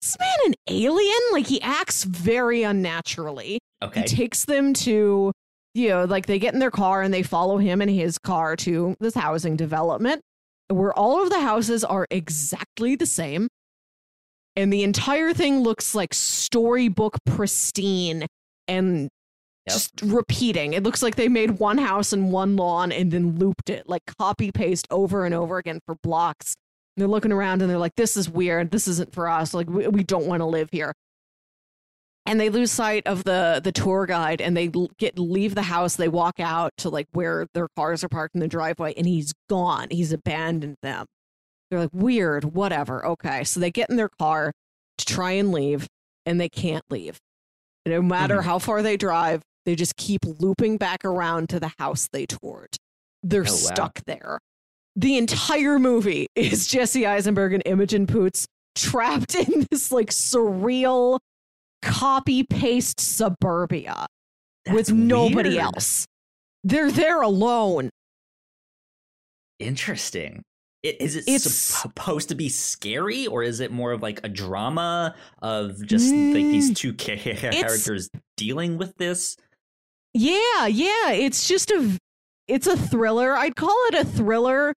Speaker 2: this man an alien? Like he acts very unnaturally.
Speaker 1: Okay.
Speaker 2: He takes them to, you know, like they get in their car and they follow him and his car to this housing development where all of the houses are exactly the same. And the entire thing looks like storybook pristine and
Speaker 1: Yep.
Speaker 2: just repeating. It looks like they made one house and one lawn and then looped it, like copy paste over and over again for blocks. And they're looking around and they're like, this is weird. This isn't for us. Like, we, we don't want to live here. And they lose sight of the the tour guide and they get leave the house. They walk out to like where their cars are parked in the driveway and he's gone. He's abandoned them. They're like, weird, whatever. Okay. So they get in their car to try and leave and they can't leave. No matter
Speaker 1: Mhm.
Speaker 2: how far they drive, they just keep looping back around to the house they toured. They're
Speaker 1: Oh, wow.
Speaker 2: stuck there. The entire movie is Jesse Eisenberg and Imogen Poots trapped in this like surreal copy paste suburbia with nobody
Speaker 1: weird.
Speaker 2: else. They're there alone.
Speaker 1: Interesting. I- Is it
Speaker 2: It's-
Speaker 1: supposed to be scary, or is it more of like a drama of just like these
Speaker 2: Mm,
Speaker 1: two characters dealing with this?
Speaker 2: Yeah, yeah. It's just a it's a thriller. I'd call it a thriller.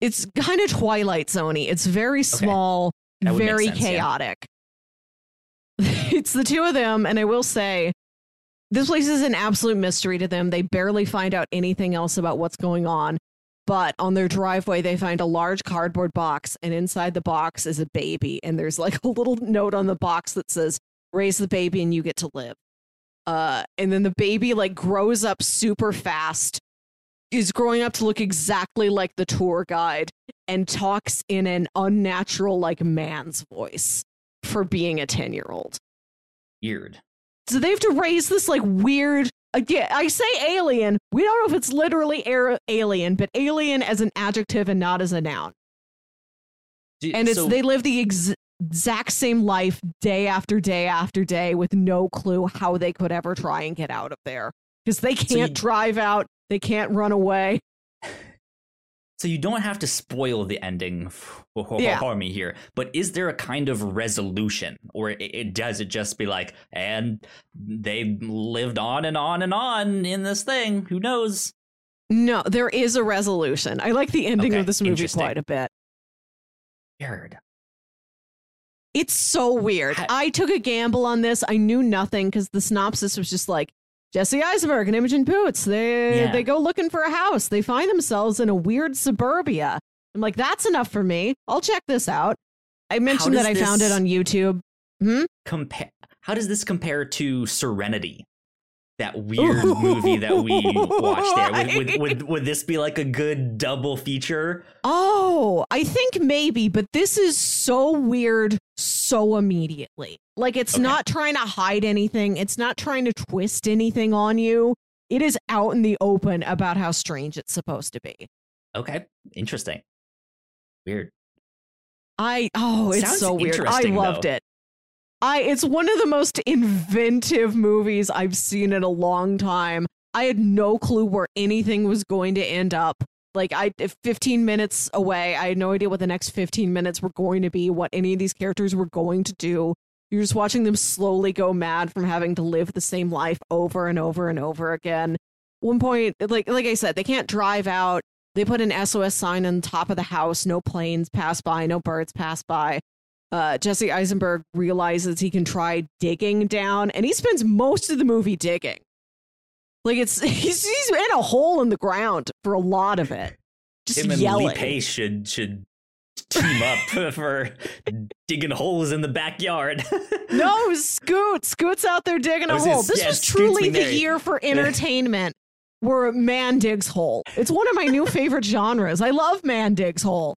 Speaker 2: It's kind of Twilight Zoney. It's very small,
Speaker 1: make
Speaker 2: very
Speaker 1: sense, yeah.
Speaker 2: chaotic. it's the two of them, and I will say this place is an absolute mystery to them. They barely find out anything else about what's going on. But on their driveway, they find a large cardboard box, and inside the box is a baby. And there's like a little note on the box that says, Raise the baby and you get to live. Uh, and then the baby like grows up super fast, is growing up to look exactly like the tour guide, and talks in an unnatural, like man's voice for being a 10 year old.
Speaker 1: Weird.
Speaker 2: So they have to raise this like weird. Again, I say alien. We don't know if it's literally air, alien, but alien as an adjective and not as a noun.
Speaker 1: Do-
Speaker 2: And it's
Speaker 1: so-
Speaker 2: they live the ex- exact same life day after day after day with no clue how they could ever try and get out of there because they can't
Speaker 1: you-
Speaker 2: drive out, they can't run away.
Speaker 1: So you don't have to spoil the ending for
Speaker 2: Yeah.
Speaker 1: me here, but is there a kind of resolution, or it, it does it just be like, and they lived on and on and on in this thing? Who knows?
Speaker 2: No, there is a resolution. I like the ending
Speaker 1: Okay,
Speaker 2: of this movie quite a bit.
Speaker 1: Weird.
Speaker 2: It's so weird.
Speaker 1: Ha-
Speaker 2: I took a gamble on this. I knew nothing because the synopsis was just like Jesse Eisenberg and Imogen Poots. They
Speaker 1: Yeah.
Speaker 2: they go looking for a house. They find themselves in a weird suburbia. I'm like, that's enough for me. I'll check this out. I mentioned that I found it on YouTube. Hmm?
Speaker 1: Compare. How does this compare to Serenity? That weird movie that we watched there. Would, would, would, would this be like a good double feature?
Speaker 2: Oh, I think maybe, but this is so weird so immediately. Like it's
Speaker 1: Okay.
Speaker 2: not trying to hide anything. It's not trying to twist anything on you. It is out in the open about how strange it's supposed to be.
Speaker 1: Okay, interesting. Weird.
Speaker 2: I oh, it's
Speaker 1: Sounds
Speaker 2: so weird. I loved
Speaker 1: though.
Speaker 2: it. I it's one of the most inventive movies I've seen in a long time. I had no clue where anything was going to end up. Like I 15 minutes away, I had no idea what the next 15 minutes were going to be, what any of these characters were going to do. You're just watching them slowly go mad from having to live the same life over and over and over again. One point, like like I said, they can't drive out. They put an SOS sign on top of the house. No planes pass by. No birds pass by. Uh, Jesse Eisenberg realizes he can try digging down, and he spends most of the movie digging. Like it's he's he's in a hole in the ground for a lot of it, just
Speaker 1: Him and
Speaker 2: yelling.
Speaker 1: Lee Pace should should team up for digging holes in the backyard.
Speaker 2: No, Scoot. Scoot's out there digging a hole. This
Speaker 1: yeah,
Speaker 2: was truly the year for entertainment where man digs hole. It's one of my new favorite genres. I love man digs hole.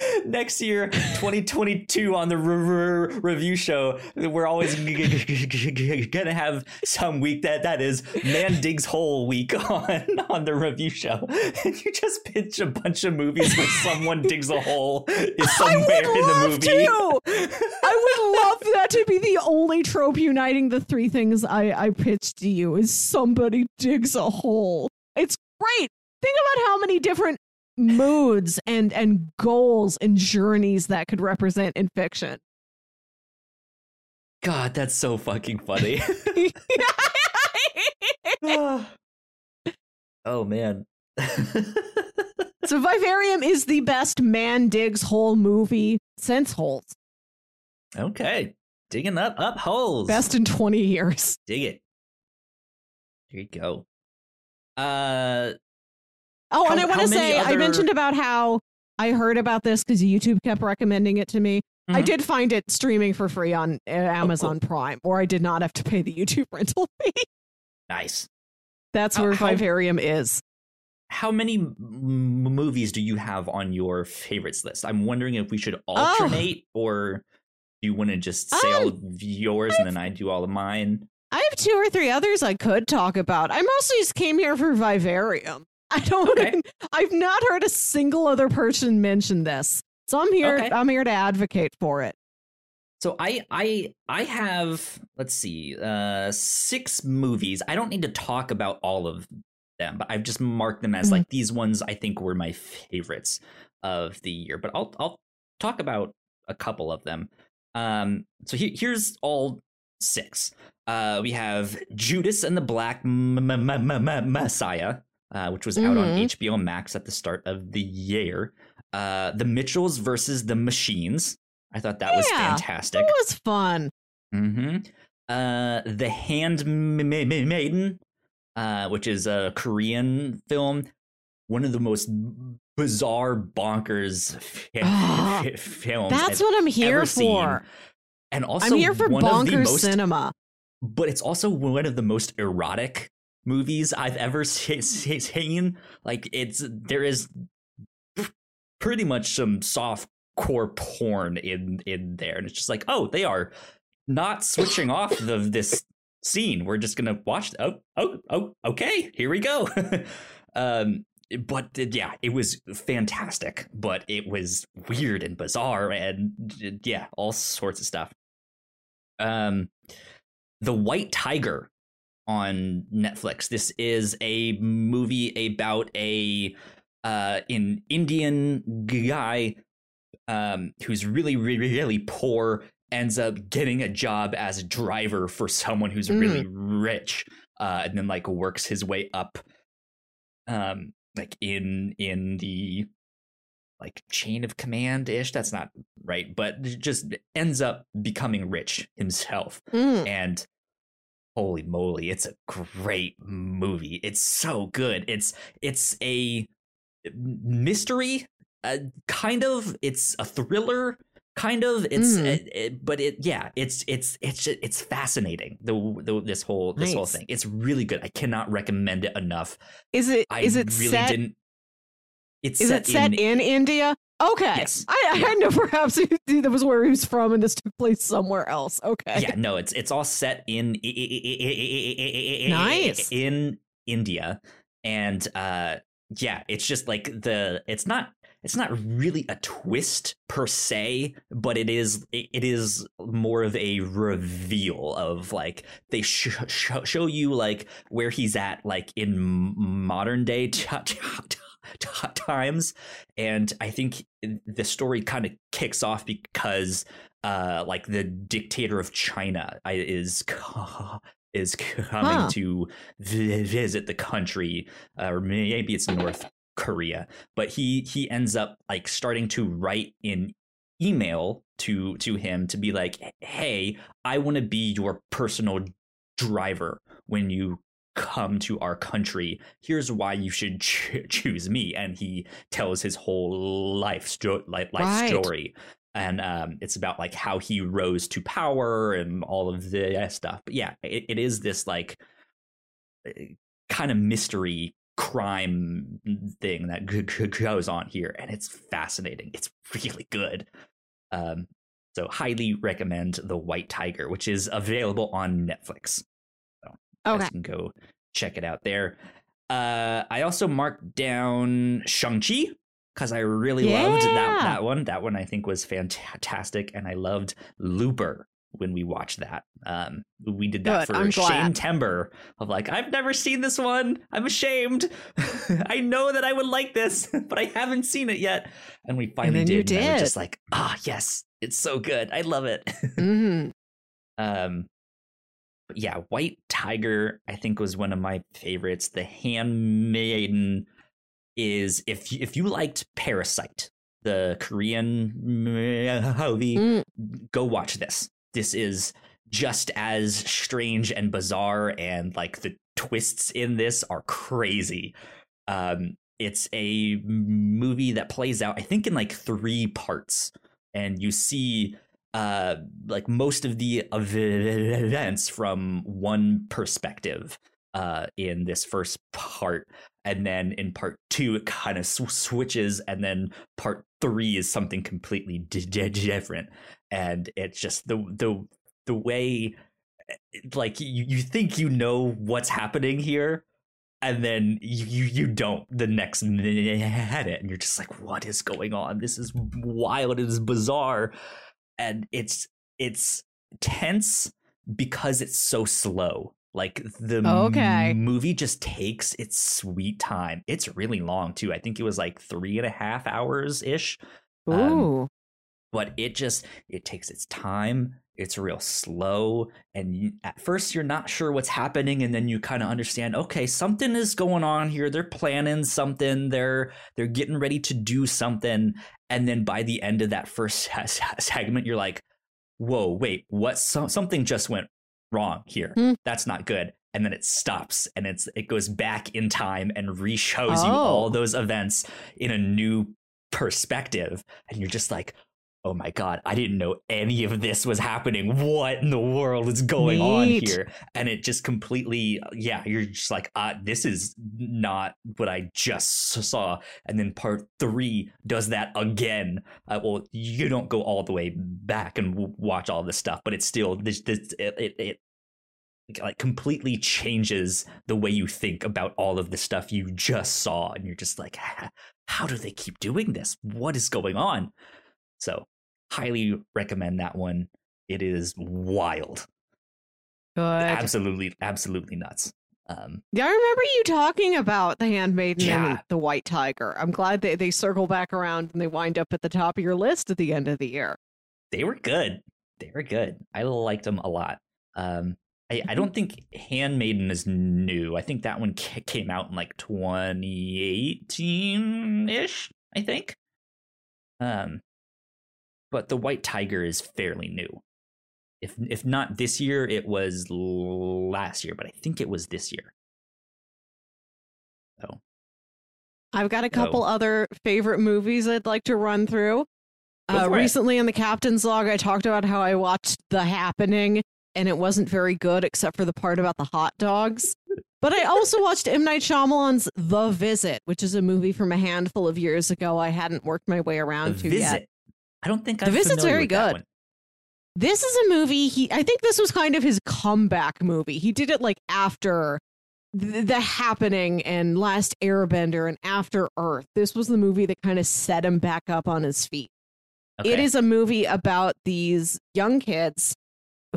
Speaker 1: Next year, 2022, on the re- re- review show, we're always g- g- g- gonna have some week that that is Man Digs Hole week on on the review show. And you just pitch a bunch of movies where someone digs a hole is somewhere in the
Speaker 2: love
Speaker 1: movie.
Speaker 2: to. I would love that to be the only trope uniting the three things I, I pitched to you is somebody digs a hole. It's great. Think about how many different moods and and goals and journeys that could represent in fiction.
Speaker 1: God, that's so fucking funny. oh man.
Speaker 2: so Vivarium is the best man digs hole movie since Holes.
Speaker 1: Okay. Digging up up holes.
Speaker 2: Best in 20 years.
Speaker 1: Dig it. There you go. Uh
Speaker 2: Oh,
Speaker 1: How-
Speaker 2: and I want to say I mentioned about how I heard about this because YouTube kept recommending it to me. I
Speaker 1: Mhm.
Speaker 2: did find it streaming for free on uh, Amazon Prime, or I did not have to pay the YouTube rental fee.
Speaker 1: nice.
Speaker 2: That's where
Speaker 1: how-
Speaker 2: Vivarium is.
Speaker 1: How many m- movies do you have on your favorites list? I'm wondering if we
Speaker 2: Oh.
Speaker 1: should alternate or do you want to just say all
Speaker 2: Um,
Speaker 1: of yours and then I do all of mine?
Speaker 2: I have two or three others I could talk about. I mostly just came here for Vivarium. I don't.
Speaker 1: Okay.
Speaker 2: I've not heard a single other person mention this, so I'm here.
Speaker 1: Okay.
Speaker 2: I'm here to advocate for it.
Speaker 1: So I I I have let's see uh six movies. I don't need to talk about all of them, but I've just marked them as
Speaker 2: Mhm.
Speaker 1: like these ones I think were my favorites of the year. But I'll I'll talk about a couple of them. Um so he, here's all six. Uh we have Judas and the Black M- M- M- Messiah, uh, which was out on. HBO Max at the start of the year. Uh The Mitchells versus the Machines. I thought that was fantastic.
Speaker 2: It was fun.
Speaker 1: Mm-hmm. Uh, the Handmaiden, uh, which is a Korean film, one of the most bizarre, bonkers fi-
Speaker 2: Ah,
Speaker 1: fi- films.
Speaker 2: That's
Speaker 1: I've
Speaker 2: what I'm here
Speaker 1: ever seen.
Speaker 2: for.
Speaker 1: and also
Speaker 2: I'm here for
Speaker 1: one of the
Speaker 2: bonkers
Speaker 1: most,
Speaker 2: cinema.
Speaker 1: but it's also one of the most erotic movies I've ever se- se- seen. Like it's there is pretty much some soft core porn in in there, and it's just like, oh, they are not switching off the this scene. We're just gonna watch. Oh, oh, oh, okay, here we go. um, but yeah, it was fantastic, but it was weird and bizarre, and yeah, all sorts of stuff. Um, the White Tiger on Netflix. This is a movie about a uh an Indian guy um who's really really really poor ends up getting a job as a driver for someone who's
Speaker 2: Mm.
Speaker 1: really rich uh and then like works his way up um like in in the like chain of command ish that's not right but just ends up becoming rich himself
Speaker 2: Mm.
Speaker 1: and holy moly it's a great movie it's so good it's it's a mystery uh, kind of it's a thriller kind of it's
Speaker 2: Mm.
Speaker 1: it, it- but it yeah it's it's it's it's fascinating the, the this whole this whole thing it's really good i cannot recommend it enough
Speaker 2: Is it?
Speaker 1: i
Speaker 2: Is it
Speaker 1: really
Speaker 2: set?
Speaker 1: didn't it's
Speaker 2: Is
Speaker 1: set
Speaker 2: it set
Speaker 1: in,
Speaker 2: in, India? Okay.
Speaker 1: Yes.
Speaker 2: I, I know perhaps that was where he was from, and this took place somewhere else. Okay.
Speaker 1: yeah no it's it's all set in
Speaker 2: Nice.
Speaker 1: in india and uh yeah it's just like the it's not it's not really a twist per se but it is it it is more of a reveal of like they sh- sh- show you like where he's at like in modern day t- t- t- times and i think the story kind of kicks off because uh like the dictator of china is is coming
Speaker 2: Huh.
Speaker 1: to vi- visit the country uh, or maybe it's north korea but he he ends up like starting to write in email to to him to be like hey i want to be your personal driver when you come to our country. Here's why you should ch- choose me. And he tells his whole life sto- life, life
Speaker 2: Right.
Speaker 1: story. And um, it's about like how he rose to power and all of this stuff. But yeah it, it is this like kind of mystery crime thing that g- g- goes on here. And it's fascinating. It's really good. Um, so highly recommend the white tiger which is available on netflix you
Speaker 2: Okay.
Speaker 1: guys can go check it out there uh, i also marked down shang-chi because i really loved that, that one that one i think was fantastic and i loved looper when we watched that. Um, we did that
Speaker 2: Good,
Speaker 1: for
Speaker 2: I'm
Speaker 1: Shame
Speaker 2: glad.
Speaker 1: Timber of like, I've never seen this one. I'm ashamed. I know that I would like this, but I haven't seen it yet. And we finally
Speaker 2: then you
Speaker 1: did. and I was just like, ah, yes, it's so good. I love it.
Speaker 2: hmm
Speaker 1: Um, but yeah, White Tiger, I think was one of my favorites. The Handmaiden is if if you liked Parasite, the Korean movie,
Speaker 2: Mm.
Speaker 1: go watch this. This is just as strange and bizarre, and like the twists in this are crazy. Um, it's a movie that plays out, I think, in like three parts, and you see uh like most of the events from one perspective uh in this first part and then in part two it kind of sw- switches and then part three is something completely di- di- different. And it's just the the the way like you, you think you know what's happening here and then you, you you don't the next minute and you're just like what is going on? This is wild. It is bizarre and it's it's tense because it's so slow. Like the
Speaker 2: Okay.
Speaker 1: m- movie just takes its sweet time. It's really long too. I think it was like three and a half hours ish Um,
Speaker 2: Ooh.
Speaker 1: but it just it takes its time it's real slow and you, at first you're not sure what's happening and then you kind of understand okay something is going on here. They're planning something. They're they're getting ready to do something. And then by the end of that first se- se- segment you're like whoa wait what? So, something just went wrong here.
Speaker 2: Hmm.
Speaker 1: that's not good. And then it stops and it's it goes back in time and re-shows you
Speaker 2: Oh.
Speaker 1: all those events in a new perspective and you're just like oh my god i didn't know any of this was happening. What in the world is going on here? And it just completely yeah you're just like uh, this is not what i just saw. And then part three does that again. Uh, well you don't go all the way back and w- watch all this stuff but it's still this, this it, it, it like completely changes the way you think about all of the stuff you just saw and you're just like how do they keep doing this? What is going on? So highly recommend that one it is wild
Speaker 2: Good.
Speaker 1: absolutely absolutely nuts um
Speaker 2: Yeah, I remember you talking about the Handmaiden
Speaker 1: Yeah.
Speaker 2: and the White Tiger. I'm glad they, they circle back around and they wind up at the top of your list at the end of the year.
Speaker 1: they were good they were good i liked them a lot um I, I don't think Handmaiden is new. I think that one ca- came out in like 2018 ish. I think. Um, but the White Tiger is fairly new. If if not this year, it was last year, but I think it was this year. So
Speaker 2: I've got a couple other favorite movies I'd like to run through. Uh, recently in the Captain's Log, I talked about how I watched The Happening and it wasn't very good except for the part about the hot dogs. But I also watched M. Night Shyamalan's The Visit, which is a movie from a handful of years ago I hadn't worked my way
Speaker 1: the
Speaker 2: around to
Speaker 1: visit.
Speaker 2: yet.
Speaker 1: I don't think I'm
Speaker 2: Visit's
Speaker 1: familiar
Speaker 2: very good.
Speaker 1: one.
Speaker 2: This is a movie he I think this was kind of his comeback movie. He did it like after the, the happening and Last Airbender and After Earth. This was the movie that kind of set him back up on his feet. It
Speaker 1: Okay.
Speaker 2: is a movie about these young kids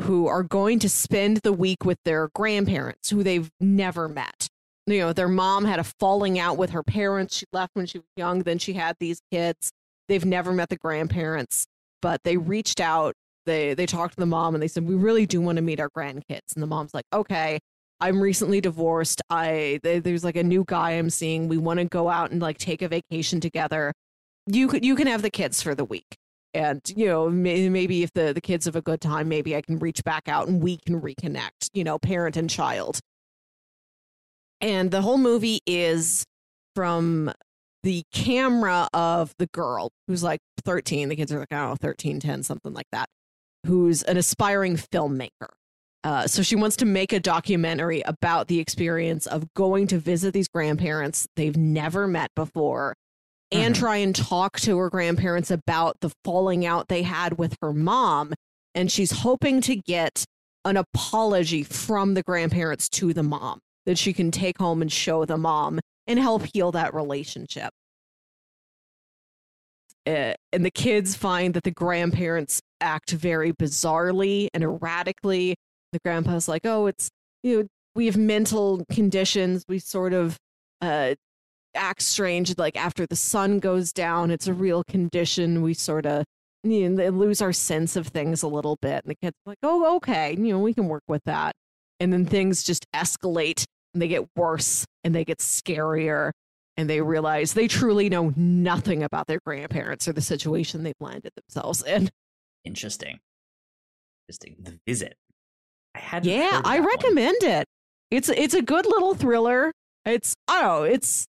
Speaker 2: who are going to spend the week with their grandparents who they've never met. You know, their mom had a falling out with her parents. She left when she was young. Then she had these kids. They've never met the grandparents, but they reached out. They they talked to the mom and they said, "We really do want to meet our grandkids." And the mom's like, "Okay, I'm recently divorced. I th- there's like a new guy I'm seeing. We want to go out and like take a vacation together. You could you can have the kids for the week." and you know may, maybe if the the kids have a good time maybe i can reach back out and we can reconnect you know parent and child and the whole movie is from the camera of the girl who's like 13 the kids are like i don't know 13 10 something like that who's an aspiring filmmaker uh, so she wants to make a documentary about the experience of going to visit these grandparents they've never met before and
Speaker 1: Mhm.
Speaker 2: try and talk to her grandparents about the falling out they had with her mom. And she's hoping to get an apology from the grandparents to the mom that she can take home and show the mom and help heal that relationship. uh, and the kids find that the grandparents act very bizarrely and erratically. The grandpa's like, "Oh, it's you know, we have mental conditions. We sort of uh, act strange. Like after the sun goes down, it's a real condition. We sort of you know, lose our sense of things a little bit." And the kids like, "Oh, okay, you know, we can work with that." And then things just escalate and they get worse and they get scarier and they realize they truly know nothing about their grandparents or the situation they've landed themselves in.
Speaker 1: Interesting. Interesting. The visit. I had
Speaker 2: Yeah, I recommend one. it. It's it's a good little thriller. It's I don't know, it's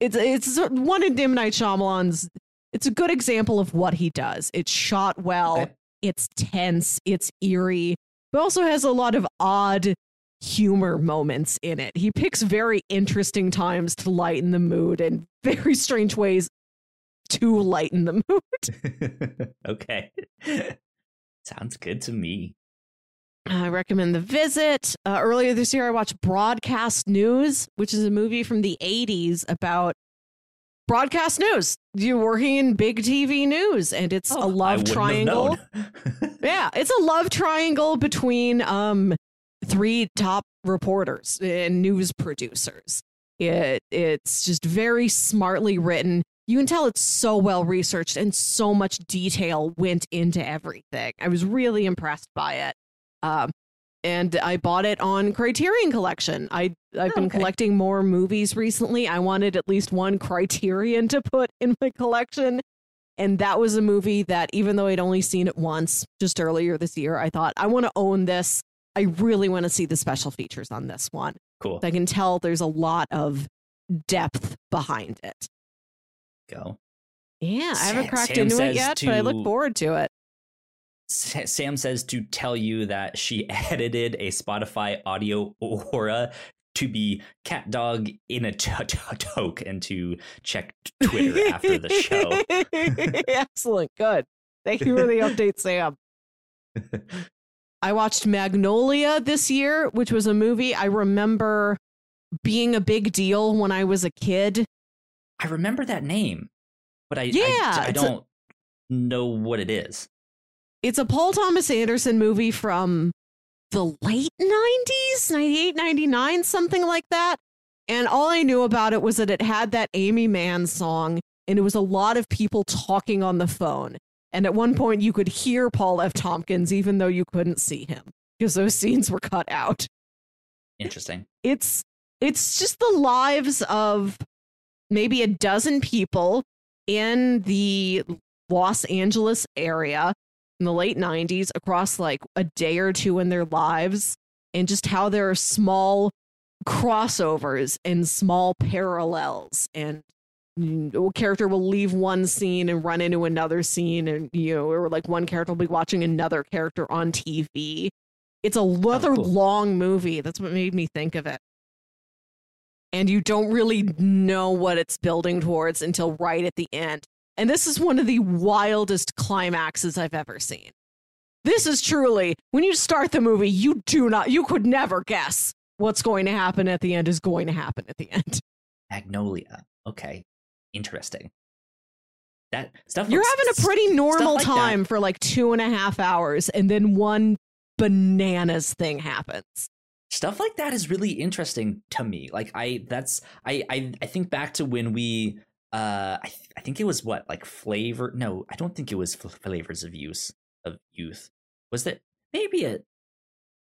Speaker 2: it's it's one of M Night Shyamalan's. It's a good example of what he does. It's shot well. Okay. It's tense. It's eerie, but also has a lot of odd humor moments in it. He picks very interesting times to lighten the mood and very strange ways to lighten the mood.
Speaker 1: okay. Sounds good to me.
Speaker 2: I recommend The Visit. Uh, earlier this year, I watched Broadcast News, which is a movie from the 80s about broadcast news. You're working in big TV news, and it's oh, a love triangle. yeah, it's a love triangle between um three top reporters and news producers. It it's just very smartly written. You can tell it's so well researched and so much detail went into everything. I was really impressed by it. Um, and I bought it on Criterion Collection. I I've oh, been okay. collecting more movies recently. I wanted at least one Criterion to put in my collection. And that was a movie that even though I'd only seen it once just earlier this year, I thought I want to own this. I really want to see the special features on this one.
Speaker 1: Cool.
Speaker 2: I can tell there's a lot of depth behind it.
Speaker 1: Go.
Speaker 2: Yeah, I haven't cracked Sam into it yet, to, but I look forward to it.
Speaker 1: Sam says to tell you that she edited a Spotify audio aura to be cat dog in a toke and to check Twitter after the show.
Speaker 2: Excellent. Good. Thank you for the update, Sam. I watched Magnolia this year, which was a movie I remember being a big deal when I was a kid.
Speaker 1: I remember that name, but I yeah, I, I don't a, know what it is.
Speaker 2: It's a Paul Thomas Anderson movie from the late 90s, 98, 99, something like that. And all I knew about it was that it had that Aimee Mann song, and it was a lot of people talking on the phone. And at one point, you could hear Paul F. Tompkins, even though you couldn't see him, because those scenes were cut out.
Speaker 1: Interesting.
Speaker 2: It's it's just the lives of maybe a dozen people in the Los Angeles area in the late 90s across like a day or two in their lives and just how there are small crossovers and small parallels and character will leave one scene and run into another scene and you know or like one character will be watching another character on tv it's a rather oh, cool. long movie. That's what made me think of it. And you don't really know what it's building towards until right at the end. And this is one of the wildest climaxes i've ever seen. This is truly when you start the movie you do not you could never guess what's going to happen at the end is going to happen at the end.
Speaker 1: Magnolia. Okay interesting. That stuff.
Speaker 2: You're having a pretty normal like time that. for like two and a half hours, and then one bananas thing happens.
Speaker 1: Stuff like that is really interesting to me. Like I, that's I, I, I think back to when we, uh, I, th- I think it was what like flavor. No, I don't think it was flavors of use of youth. Was that maybe it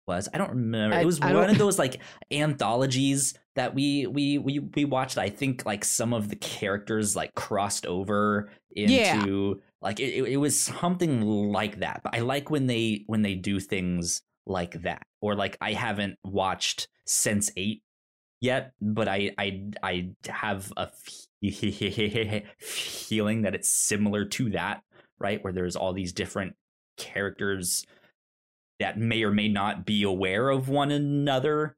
Speaker 1: was? I don't remember. I, it was one of those like anthologies that we we we we watched i think like some of the characters like crossed over into yeah. like it, it was something like that but i like when they when they do things like that or like i haven't watched sense 8 yet but i i i have a feeling that it's similar to that right where there's all these different characters that may or may not be aware of one another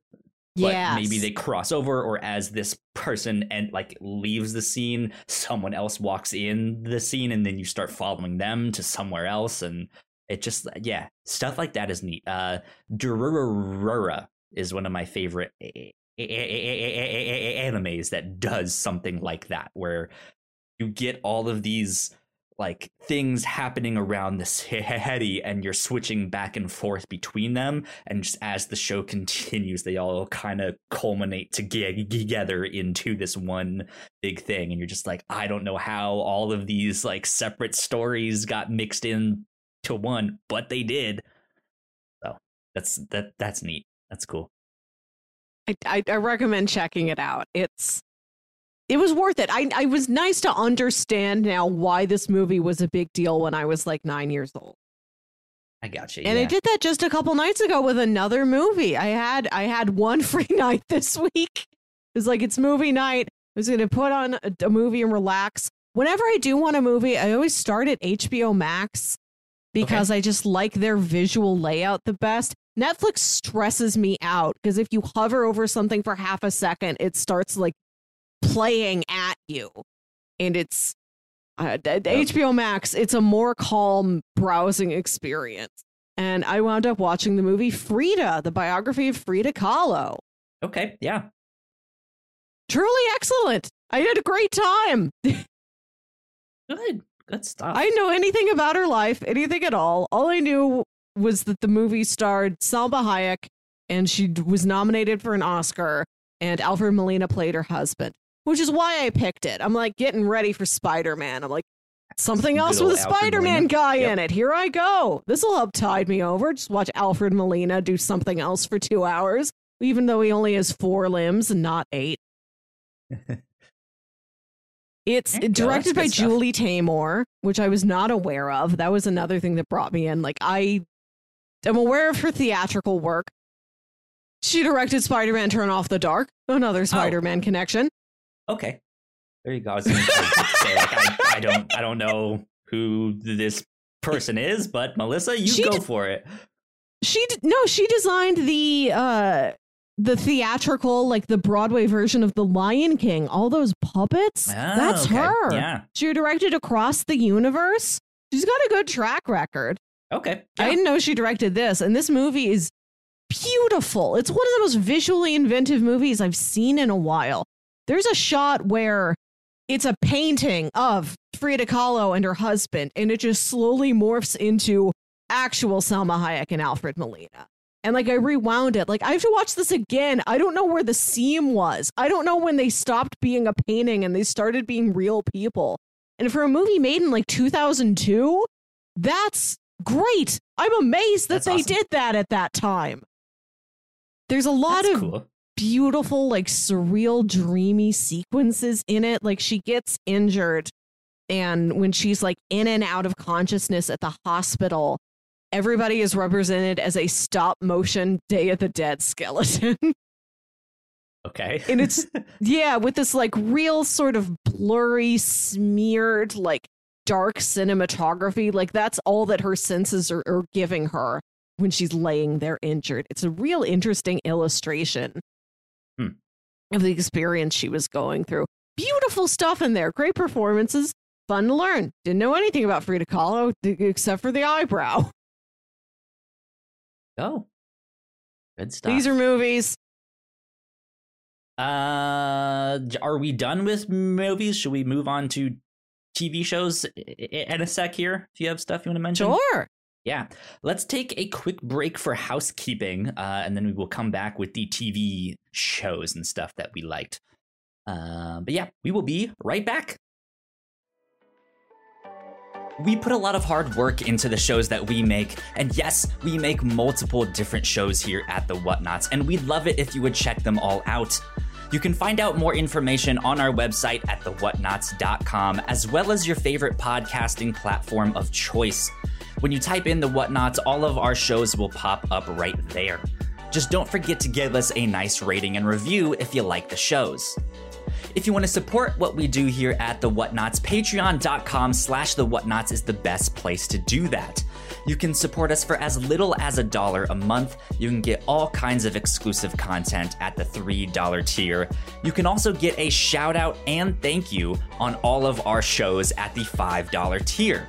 Speaker 1: but maybe they cross over or as this person and like leaves the scene someone else walks in the scene and then you start following them to somewhere else and it just yeah stuff like that is neat uh Durarara is one of my favorite animes that does something like that where you get all of these like things happening around this Hetty and you're switching back and forth between them and just as the show continues they all kind of culminate together into this one big thing and you're just like I don't know how all of these like separate stories got mixed in to one but they did. So that's that that's neat. That's cool.
Speaker 2: I, I, I recommend checking it out. It's it was worth it. I, I was nice to understand now why this movie was a big deal when I was like nine years old.
Speaker 1: I got you.
Speaker 2: And
Speaker 1: yeah.
Speaker 2: I did that just a couple nights ago with another movie. I had I had one free night this week. It was like it's movie night. I was gonna put on a, a movie and relax. Whenever I do want a movie, I always start at HBO Max because okay. I just like their visual layout the best. Netflix stresses me out because if you hover over something for half a second, it starts like playing at you. And it's uh. HBO Max, it's a more calm browsing experience. And I wound up watching the movie Frida, the biography of Frida Kahlo.
Speaker 1: Okay, yeah.
Speaker 2: Truly excellent. I had a great time.
Speaker 1: good, good stuff.
Speaker 2: I didn't know anything about her life, anything at all. All I knew was that the movie starred Salma Hayek and she was nominated for an Oscar, and Alfred Molina played her husband which is why I picked it. I'm like getting ready for Spider Man. I'm like, something else with a Spider Man guy yep. in it. Here I go. This will help tide me over. Just watch Alfred Molina do something else for two hours, even though he only has four limbs and not eight. It's directed by stuff. Julie Taymor, which I was not aware of. That was another thing that brought me in. Like I am aware of her theatrical work. She directed Spider-Man Turn Off the Dark, another oh. Spider-Man oh. connection
Speaker 1: okay, there you go. I, say, like, I, I, don't, I don't know who this person is, but Melissa, you she go did, for it.
Speaker 2: She did, no, she designed the uh the theatrical, like the Broadway version of The Lion King. All those puppets. Oh, that's okay. her.
Speaker 1: Yeah,
Speaker 2: she directed Across the Universe. She's got a good track record.
Speaker 1: Okay, yeah.
Speaker 2: I didn't know she directed this, and this movie is beautiful. It's one of the most visually inventive movies I've seen in a while. There's a shot where it's a painting of Frida Kahlo and her husband, and it just slowly morphs into actual Salma Hayek and Alfred Molina. And like I rewound it, like I have to watch this again. I don't know where the seam was. I don't know when they stopped being a painting and they started being real people. And for a movie made in like 2002, that's great. I'm amazed that that's they awesome. did that at that time. There's a lot that's of cool beautiful, like surreal, dreamy sequences in it. Like she gets injured, and when she's like in and out of consciousness at the hospital, everybody is represented as a stop motion Day of the Dead skeleton.
Speaker 1: Okay.
Speaker 2: and it's, yeah, with this like real sort of blurry, smeared, like dark cinematography. Like that's all that her senses are, are giving her when she's laying there injured. It's a real interesting illustration. Of the experience she was going through. Beautiful stuff in there. Great performances. Fun to learn. Didn't know anything about Frida Kahlo except for the eyebrow.
Speaker 1: Oh, good stuff.
Speaker 2: These are movies.
Speaker 1: Uh, are we done with movies? Should we move on to TV shows in a sec here? If you have stuff you want to mention,
Speaker 2: sure.
Speaker 1: Yeah, let's take a quick break for housekeeping, uh, and then we will come back with the TV shows and stuff that we liked. Uh, but yeah, we will be right back. We put a lot of hard work into the shows that we make, and yes, we make multiple different shows here at the Whatnauts, and we'd love it if you would check them all out. You can find out more information on our website at thewhatnauts.com, as well as your favorite podcasting platform of choice. When you type in the whatnauts, all of our shows will pop up right there. Just don't forget to give us a nice rating and review if you like the shows. If you want to support what we do here at The Whatnauts, patreon.com slash The Whatnauts is the best place to do that. You can support us for as little as a dollar a month. You can get all kinds of exclusive content at the $3 tier. You can also get a shout out and thank you on all of our shows at the $5 tier.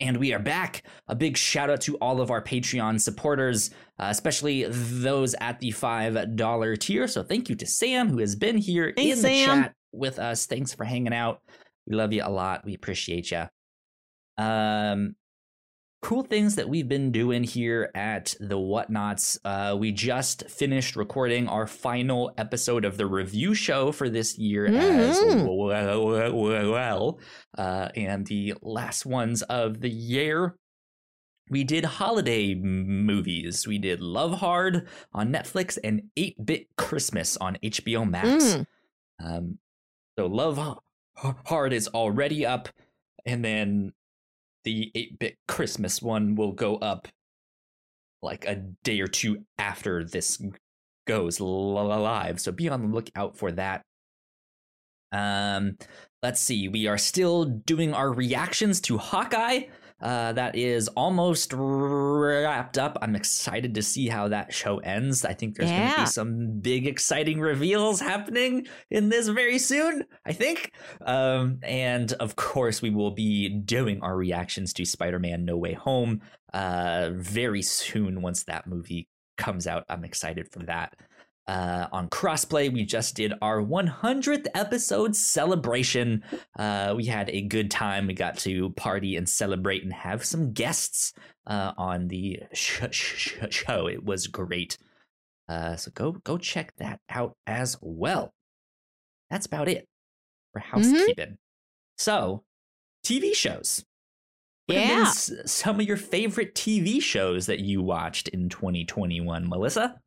Speaker 1: And we are back. A big shout out to all of our Patreon supporters, uh, especially those at the $5 tier. So thank you to Sam, who has been here
Speaker 2: Hey,
Speaker 1: in
Speaker 2: Sam.
Speaker 1: the chat with us. Thanks for hanging out. We love you a lot. We appreciate you. Um, cool things that we've been doing here at the Whatnauts. Uh, we just finished recording our final episode of the review show for this year as
Speaker 2: Mhm.
Speaker 1: well, well, uh, and the last ones of the year. We did holiday movies. We did Love Hard on Netflix and 8 Bit Christmas on HBO Max.
Speaker 2: Mm.
Speaker 1: Um, so Love Hard is already up, and then the 8 bit Christmas one will go up like a day or two after this goes live. So be on the lookout for that. Um, let's see. We are still doing our reactions to Hawkeye. Uh, that is almost wrapped up. I'm excited to see how that show ends. I think there's going to be some big, exciting reveals happening in this very soon. I think. Um, and of course, we will be doing our reactions to Spider-Man: No Way Home uh, very soon once that movie comes out. I'm excited for that. Uh, on crossplay, we just did our 100th episode celebration. Uh, we had a good time. We got to party and celebrate and have some guests uh, on the sh- sh- sh- show. It was great. Uh, so go go check that out as well. That's about it for housekeeping. So, TV shows. What
Speaker 2: Yeah.
Speaker 1: some of your favorite TV shows that you watched in 2021, Melissa?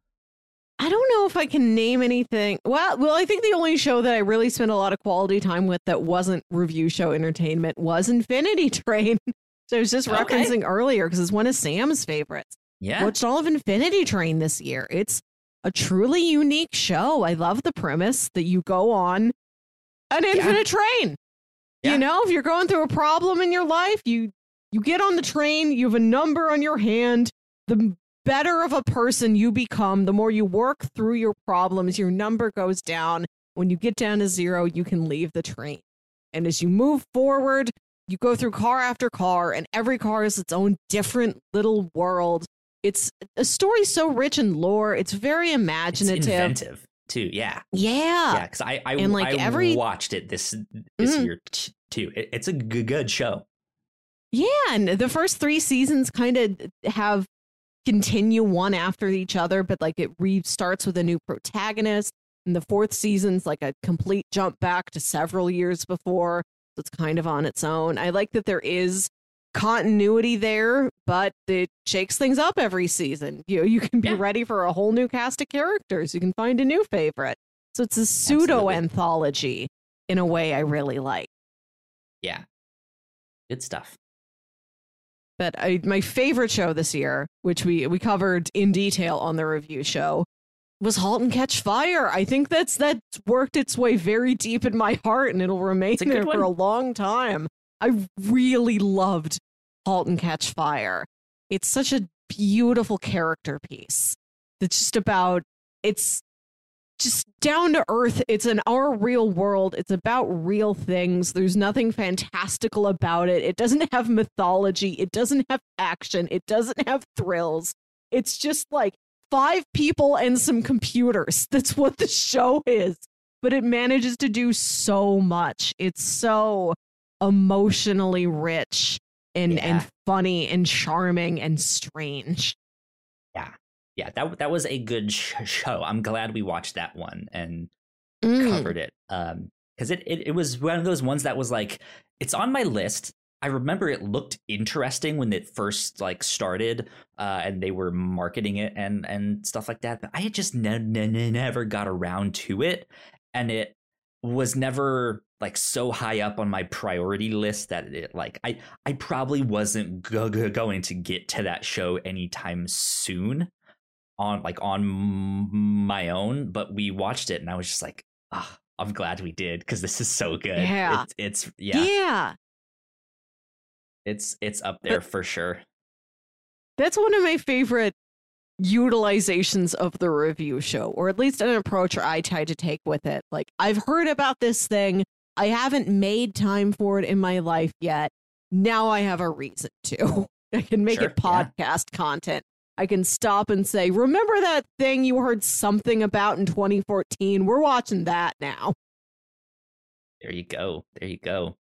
Speaker 2: I don't know if I can name anything. Well, well, I think the only show that I really spent a lot of quality time with that wasn't review show entertainment was Infinity Train. so I was just
Speaker 1: Okay.
Speaker 2: referencing earlier because it's one of Sam's favorites.
Speaker 1: Yeah.
Speaker 2: Watched all of Infinity Train this year. It's a truly unique show. I love the premise that you go on an infinite train.
Speaker 1: Yeah.
Speaker 2: You know, if you're going through a problem in your life, you you get on the train, you have a number on your hand. The better of a person you become, the more you work through your problems, your number goes down. When you get down to zero, you can leave the train. And as you move forward, you go through car after car, and every car is its own different little world. It's a story so rich in lore. It's very
Speaker 1: It's
Speaker 2: imaginative.
Speaker 1: inventive too. Yeah.
Speaker 2: yeah.
Speaker 1: Yeah. Because I I,
Speaker 2: And, like,
Speaker 1: I
Speaker 2: every-
Speaker 1: watched it this this
Speaker 2: Mm.
Speaker 1: year too. It, it's a good show.
Speaker 2: Yeah, and the first three seasons kind of have continue one after each other, but like it restarts with a new protagonist. And the fourth season's like a complete jump back to several years before. So it's kind of on its own. I like that there is continuity there, but it shakes things up every season. You know, you can be
Speaker 1: Yeah.
Speaker 2: ready for a whole new cast of characters. You can find a new favorite. So it's a pseudo anthology in a way I really like.
Speaker 1: Yeah. Good stuff.
Speaker 2: But I, my favorite show this year, which we we covered in detail on the review show, was *Halt and Catch Fire*. I think that's that's worked its way very deep in my heart, and it'll remain
Speaker 1: It's a good
Speaker 2: there for a long time. I really loved *Halt and Catch Fire*. It's such a beautiful character piece. It's just about it's just down to earth. It's in our real world. It's about real things. There's nothing fantastical about it. It doesn't have mythology. It doesn't have action. It doesn't have thrills. It's just like five people and some computers. That's what the show is. But it manages to do so much. It's so emotionally rich and,
Speaker 1: Yeah.
Speaker 2: and funny and charming and strange.
Speaker 1: Yeah, that that was a good sh- show. I'm glad we watched that one and
Speaker 2: Mm.
Speaker 1: covered it. Um, because it, it it was one of those ones that was like, it's on my list. I remember it looked interesting when it first like started, uh, and they were marketing it and and stuff like that. But I had just ne- ne- ne- never got around to it, and it was never like so high up on my priority list that it like I I probably wasn't go- go- going to get to that show anytime soon. On like on my own, but we watched it and I was just like, ah, I'm glad we did because this is so good.
Speaker 2: Yeah.
Speaker 1: It's, it's yeah,
Speaker 2: yeah.
Speaker 1: it's it's up there for sure.
Speaker 2: That's one of my favorite utilizations of the review show, or at least an approach I try to take with it. Like, I've heard about this thing, I haven't made time for it in my life yet. Now I have a reason to. I can make
Speaker 1: Sure,
Speaker 2: it podcast content. I can stop and say, Remember that thing you heard something about in 2014? We're watching that now.
Speaker 1: There you go. There you go.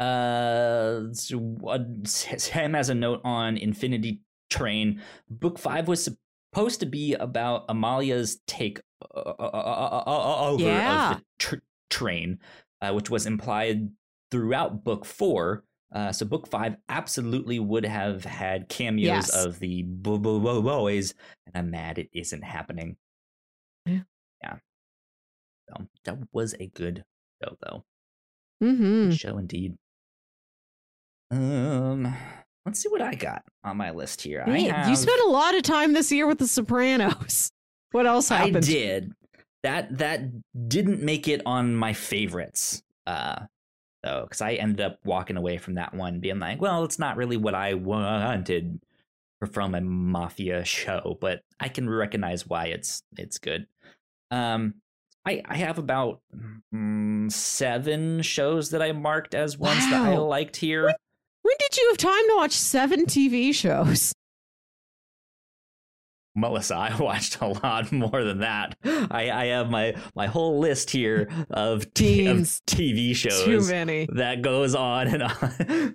Speaker 1: Uh, so, uh, Sam has a note on Infinity Train. Book five was supposed to be about Amelia's take uh, uh, over
Speaker 2: Yeah.
Speaker 1: of the tr- train, uh, which was implied throughout book four. Uh, so book five absolutely would have had cameos
Speaker 2: Yes.
Speaker 1: of the bo- bo- bo- boys, and I'm mad it isn't happening.
Speaker 2: Yeah.
Speaker 1: Yeah. So that was a good show, though.
Speaker 2: Mm-hmm.
Speaker 1: Good show indeed. Um, let's see what I got on my list here. I
Speaker 2: Hey,
Speaker 1: have,
Speaker 2: You spent a lot of time this year with The Sopranos. What else happened?
Speaker 1: I did that. That didn't make it on my favorites. Uh, though, because I ended up walking away from that one, being like, well, it's not really what I wanted from a mafia show, but I can recognize why it's it's good. Um, I I have about mm, seven shows that I marked as ones that I liked here.
Speaker 2: When did you have time to watch seven TV shows?
Speaker 1: Melissa, I watched a lot more than that. I, I have my my whole list here of, t- of. TV
Speaker 2: Too many.
Speaker 1: that goes on and on.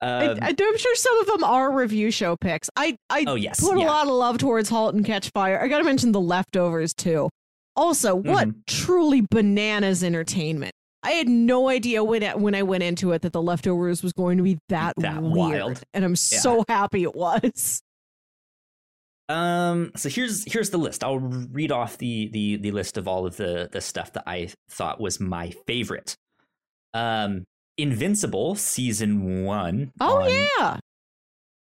Speaker 2: I,
Speaker 1: um,
Speaker 2: I, am sure some of them are review show picks. I, I
Speaker 1: oh yes,
Speaker 2: put a lot of love towards *Halt and Catch Fire*. I got to mention *The Leftovers* too. Also, what
Speaker 1: Mhm.
Speaker 2: truly bananas entertainment! I had no idea when I, when I went into it that *The Leftovers* was going to be that,
Speaker 1: That
Speaker 2: weird,
Speaker 1: wild.
Speaker 2: and I'm so happy it was.
Speaker 1: Um, so here's here's the list. I'll read off the the the list of all of the the stuff that I thought was my favorite. Um, Invincible season one.
Speaker 2: Oh yeah,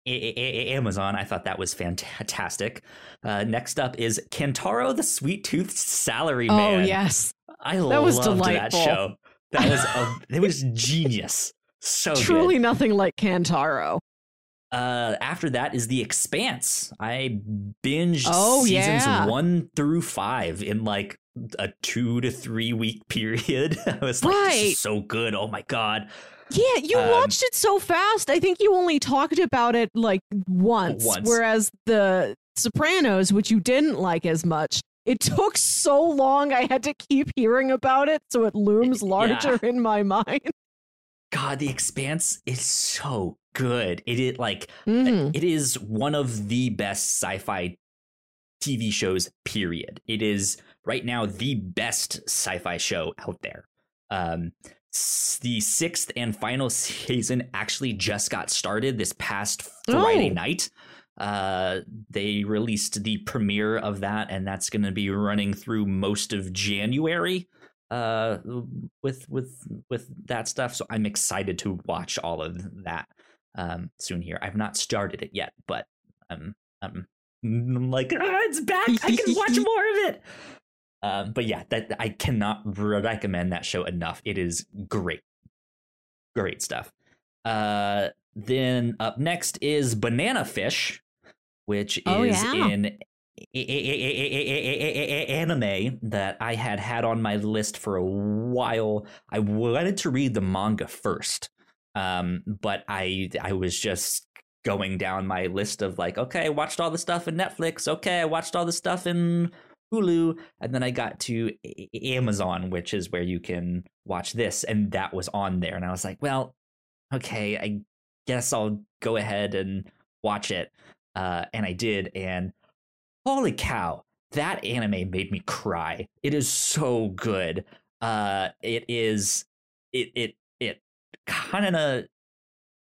Speaker 1: A- A- A- Amazon. I thought that was fantastic. Uh, next up is Kantaro the Sweet Tooth Salary Man.
Speaker 2: oh yes,
Speaker 1: I
Speaker 2: That was
Speaker 1: loved that show. That was a, it was genius. So
Speaker 2: truly
Speaker 1: good.
Speaker 2: nothing like Kantaro.
Speaker 1: Uh, after that is The Expanse. I binged
Speaker 2: Oh,
Speaker 1: seasons
Speaker 2: yeah.
Speaker 1: one through five in like a two to three week period. I was like, this is so good. Oh my god.
Speaker 2: Yeah, you
Speaker 1: Um,
Speaker 2: watched it so fast. I think you only talked about it like once,
Speaker 1: Once.
Speaker 2: whereas the Sopranos, which you didn't like as much, it took so long. I had to keep hearing about it, so it looms
Speaker 1: Yeah.
Speaker 2: larger in my mind.
Speaker 1: God, The Expanse is so good. It is like
Speaker 2: Mhm.
Speaker 1: it is one of the best sci-fi TV shows. Period. It is right now the best sci-fi show out there. Um, the sixth and final season actually just got started this past Friday
Speaker 2: Oh.
Speaker 1: night. Uh, they released the premiere of that, and that's going to be running through most of January. Uh, with with with that stuff, so I'm excited to watch all of that um soon here. I've not started it yet, but um um I'm like ah, it's back. I can watch more of it. Um, but yeah, that I cannot recommend that show enough. It is great, great stuff. Uh, then up next is Banana Fish, which
Speaker 2: Oh,
Speaker 1: is
Speaker 2: yeah.
Speaker 1: in anime that I had had on my list for a while. I wanted to read the manga first, um, but I I was just going down my list of like, okay, I watched all the stuff in Netflix. Okay, I watched all the stuff in Hulu, and then I got to Amazon, which is where you can watch this, and that was on there, and I was like, well, okay, I guess I'll go ahead and watch it, uh, and I did, and holy cow, that anime made me cry. It is so good. Uh, it is it it it kind of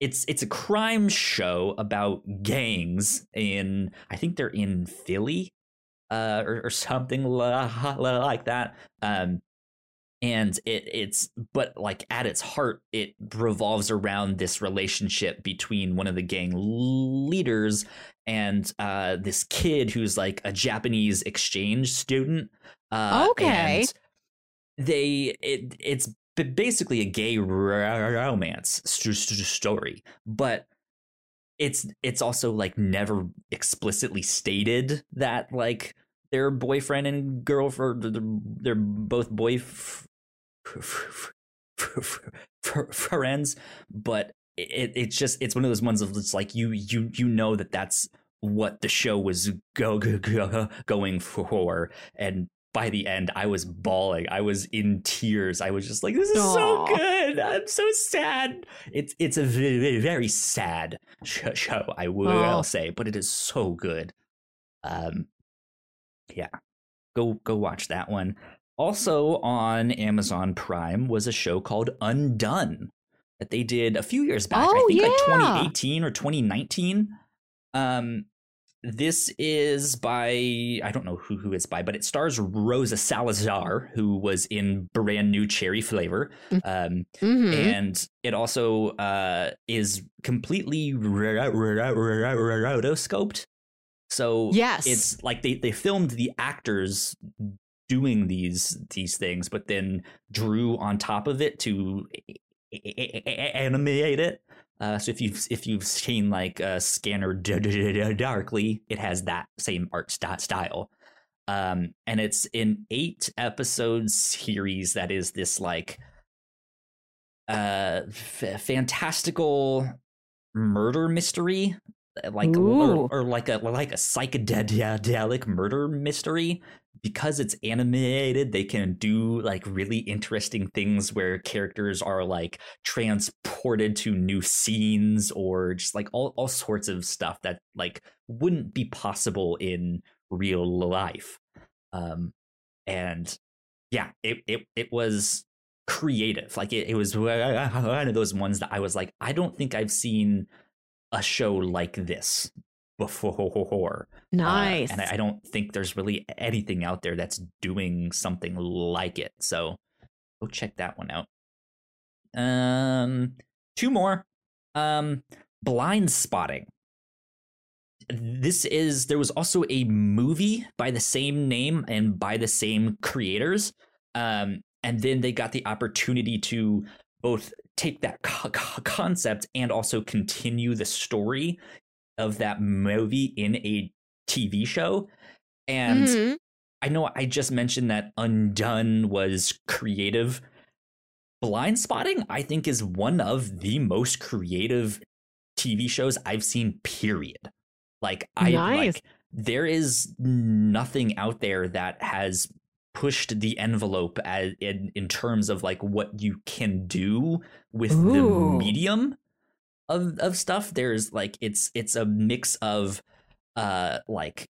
Speaker 1: it's it's a crime show about gangs in I think they're in Philly uh, or, or something like that. Um, and it it's but like at its heart it revolves around this relationship between one of the gang leaders and uh this kid who's like a Japanese exchange student uh
Speaker 2: Okay.
Speaker 1: and they it it's basically a gay romance st- st- story but it's it's also like never explicitly stated that like they're boyfriend and girlfriend they're, they're both boy friends but it, it's just it's one of those ones of it's like you you you know that that's what the show was go, go, go going for and by the end i was bawling. I was in tears. I was just like this is so good. I'm so sad. It's it's a very, very sad sh- show i will
Speaker 2: Oh.
Speaker 1: say but it is so good. Um yeah. Go go watch that one also on amazon prime was a show called undone that they did a few years back i
Speaker 2: Oh,
Speaker 1: think like
Speaker 2: yeah.
Speaker 1: 2018 or 2019 um this is by I don't know who who it's by, but it stars Rosa Salazar, who was in brand new cherry flavor. Um,
Speaker 2: Mhm.
Speaker 1: and it also uh, is completely ro- ro- ro- ro- ro- rotoscoped. So
Speaker 2: Yes.
Speaker 1: it's like they they filmed the actors doing these these things, but then drew on top of it to a- a- a- animate it. Uh, so if you've if you've seen like uh, Scanner Darkly, it has that same art st- style. Um, and it's an eight episode series that is this like uh f- fantastical murder mystery like or, or like a like a psychedelic murder mystery because it's animated they can do like really interesting things where characters are like transported to new scenes or just like all, all sorts of stuff that like wouldn't be possible in real life. Um and yeah it it, it was creative. Like it, it was one of those ones that i was like i don't think i've seen a show like this before uh,
Speaker 2: nice.
Speaker 1: and I, I don't think there's really anything out there that's doing something like it. So go check that one out. Um, two more. Um, blind spotting. This is there was also a movie by the same name and by the same creators. Um, and then they got the opportunity to both take that co- co- concept and also continue the story of that movie in a TV show. And
Speaker 2: Mhm.
Speaker 1: I know I just mentioned that Undone was creative. Blind Spotting, I think, is one of the most creative TV shows I've seen, period. Like, I
Speaker 2: Nice.
Speaker 1: like there is nothing out there that has pushed the envelope as, in, in terms of like what you can do with the medium of of stuff. There's like it's it's a mix of uh like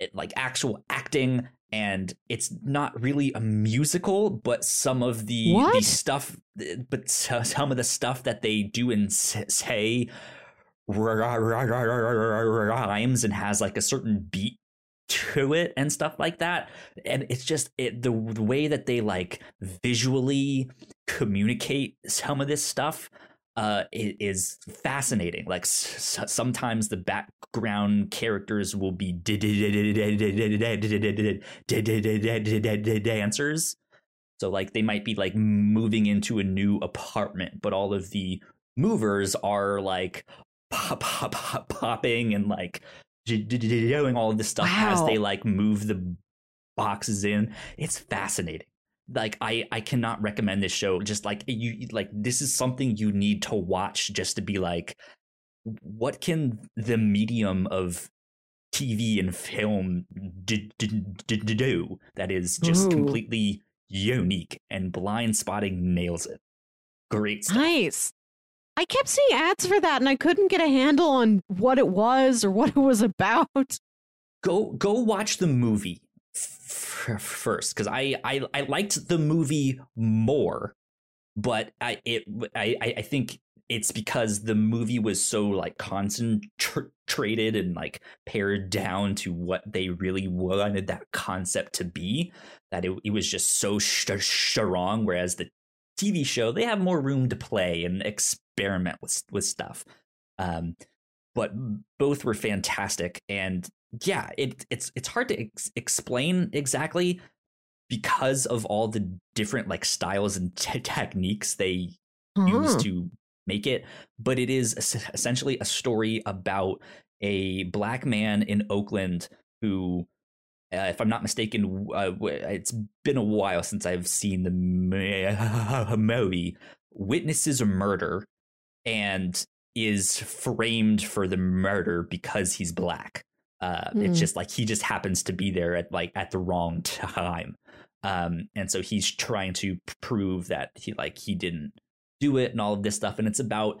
Speaker 1: it, like actual acting and it's not really a musical but some of the the stuff but some of the stuff that they do and say rhymes and has like a certain beat to it and stuff like that and it's just it the, the way that they like visually communicate some of this stuff uh is fascinating like s- sometimes the background characters will be dancers so like they might be like moving into a new apartment but all of the movers are like pop pop pop popping and like doing all of this stuff as they like move the boxes in it's fascinating like i i cannot recommend this show just like you like this is something you need to watch just to be like what can the medium of tv and film d- d- d- do that is just
Speaker 2: Ooh.
Speaker 1: completely unique and blind spotting nails it great stuff
Speaker 2: Nice. I kept seeing ads for that and I couldn't get a handle on what it was or what it was about.
Speaker 1: go go watch the movie first because I, I I liked the movie more, but I it I I think it's because the movie was so like concentrated and like pared down to what they really wanted that concept to be that it, it was just so strong whereas the tv show they have more room to play and experiment with with stuff. Um but both were fantastic and yeah it, it's it's hard to ex- explain exactly because of all the different like styles and t- techniques they
Speaker 2: Huh.
Speaker 1: use to make it but it is es- essentially a story about a black man in oakland who uh, if i'm not mistaken uh, it's been a while since i've seen the movie witnesses a murder and is framed for the murder because he's black uh,
Speaker 2: Hmm.
Speaker 1: it's just like he just happens to be there at like at the wrong time um, and so he's trying to prove that he like he didn't do it and all of this stuff and it's about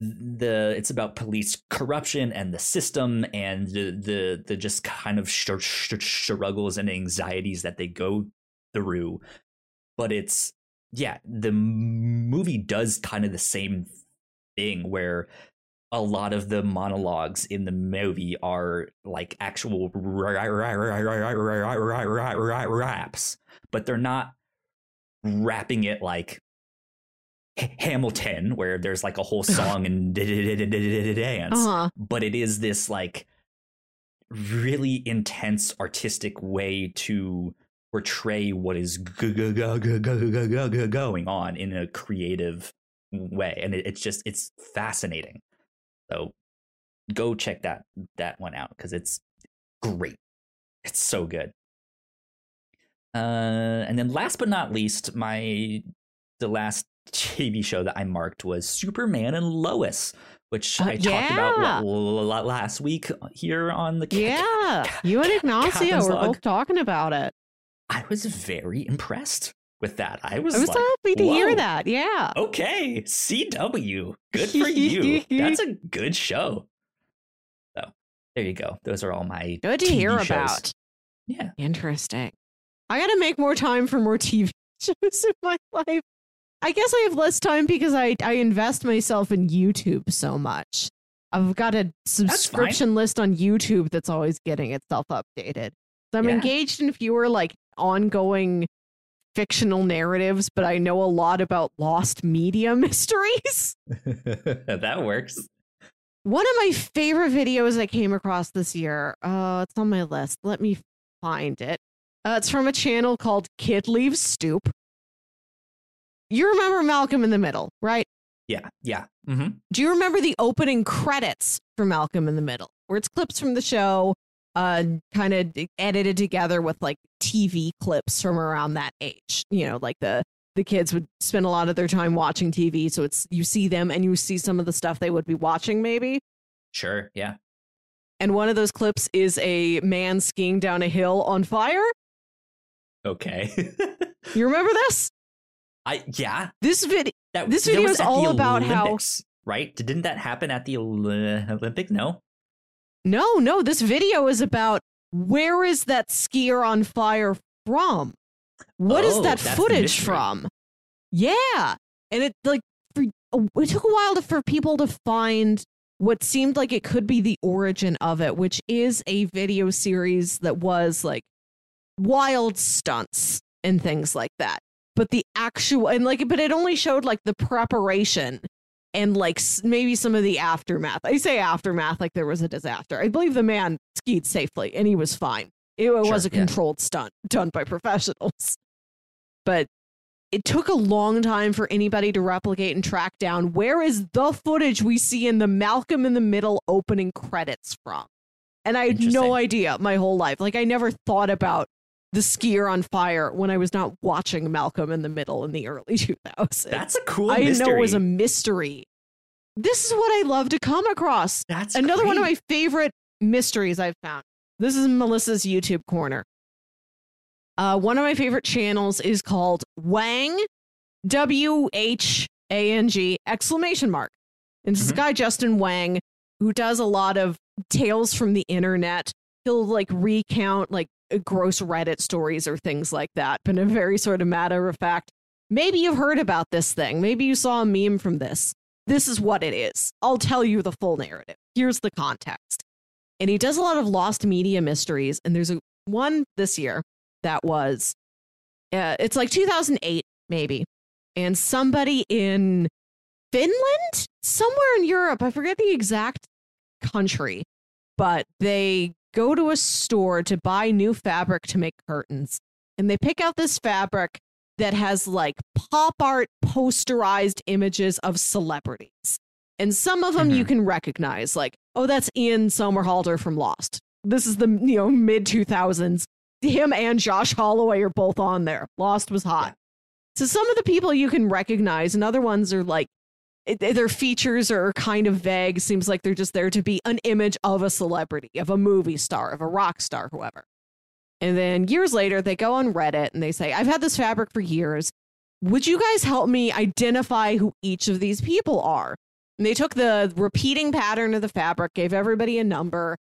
Speaker 1: the it's about police corruption and the system and the the, the just kind of sh- sh- struggles and anxieties that they go through but it's yeah the m- movie does kind of the same thing where a lot of the monologues in the movie are like actual raps, but they're not rapping it like Hamilton, where there's like a whole song and dance, but it is this like really intense artistic way to portray what is going on in a creative way, and it's just it's fascinating. So go check that that one out because it's great. It's so good. Uh, and then last but not least, my the last TV show that I marked was Superman and Lois, which
Speaker 2: Uh,
Speaker 1: I talked about
Speaker 2: yeah.
Speaker 1: l- l- last week here on the ca-
Speaker 2: Yeah,
Speaker 1: ca-
Speaker 2: you and Ignacio were both talking about it.
Speaker 1: I was very impressed with that. I was,
Speaker 2: I was
Speaker 1: like,
Speaker 2: happy to
Speaker 1: "Whoa,
Speaker 2: hear that. Yeah.
Speaker 1: Okay, CW, good for you. That's a good show. So there you go. Those are all my
Speaker 2: Good to
Speaker 1: TV
Speaker 2: hear
Speaker 1: shows.
Speaker 2: about.
Speaker 1: Yeah,
Speaker 2: Interesting. I got to make more time for more TV shows in my life. I guess I have less time because I, I invest myself in YouTube so much. I've got a subscription list on YouTube that's always getting itself updated. So I'm
Speaker 1: Yeah.
Speaker 2: engaged in fewer like ongoing fictional narratives, but I know a lot about lost media mysteries.
Speaker 1: that works.
Speaker 2: One of my favorite videos I came across this year, uh, it's on my list. Let me find it. Uh, it's from a channel called Kid Leaves Stoop. You remember Malcolm in the Middle, right?
Speaker 1: Yeah, yeah. hmm
Speaker 2: Do you remember the opening credits for Malcolm in the Middle, where it's clips from the show, uh, kind of edited together with like TV clips from around that age? You know, like the the kids would spend a lot of their time watching TV, so it's you see them and you see some of the stuff they would be watching, maybe.
Speaker 1: Sure. Yeah.
Speaker 2: And one of those clips is a man skiing down a hill on fire.
Speaker 1: Okay.
Speaker 2: You remember this?
Speaker 1: I yeah.
Speaker 2: This video.
Speaker 1: That,
Speaker 2: This video is all about how-
Speaker 1: right? Didn't that happen at the Olympic? No.
Speaker 2: No, no. This video is about where is that skier on fire from? What is
Speaker 1: Oh,
Speaker 2: that footage from? Yeah, and it like for, it took a while to, for people to find what seemed like it could be the origin of it, which is a video series that was like wild stunts and things like that. But the actual and like, but it only showed like the preparation and like maybe some of the aftermath. I say aftermath like there was a disaster. I believe the man skied safely and he was fine. It was a
Speaker 1: yeah.
Speaker 2: controlled stunt done by professionals. But it took a long time for anybody to replicate and track down where is the footage we see in the Malcolm in the Middle opening credits from. And I had no idea my whole life. Like I never thought about the skier on fire when I was not watching Malcolm in the Middle in the early 2000s.
Speaker 1: That's a cool
Speaker 2: I didn't know it was a
Speaker 1: mystery.
Speaker 2: mystery. This is what I love to come across.
Speaker 1: That's
Speaker 2: Another one of my favorite mysteries I've found. This is Melissa's YouTube corner. Uh, one of my favorite channels is called Whang, W H A N G exclamation mark. And this is
Speaker 1: Mhm.
Speaker 2: guy Justin Whang who does a lot of tales from the internet. He'll like recount like gross Reddit stories or things like that, but in a very sort of matter of fact. Maybe you've heard about this thing. Maybe you saw a meme from this. this is what it is. I'll tell you the full narrative. Here's the context. And he does a lot of lost media mysteries. And there's a one this year that was, uh, it's like 2008, maybe. And somebody in Finland, somewhere in Europe, I forget the exact country, but they go to a store to buy new fabric to make curtains. And they pick out this fabric that has like pop art posterized images of celebrities. And some of them mm-hmm. you can recognize, like, oh, that's Ian Somerhalder from Lost. This is the you know mid 2000s. Him and Josh Holloway are both on there. Lost was hot. So some of the people you can recognize, and other ones are like their features are kind of vague. Seems like they're just there to be an image of a celebrity, of a movie star, of a rock star, whoever. And then years later, they go on Reddit and they say, I've had this fabric for years. Would you guys help me identify who each of these people are? And they took the repeating pattern of the fabric, gave everybody a number.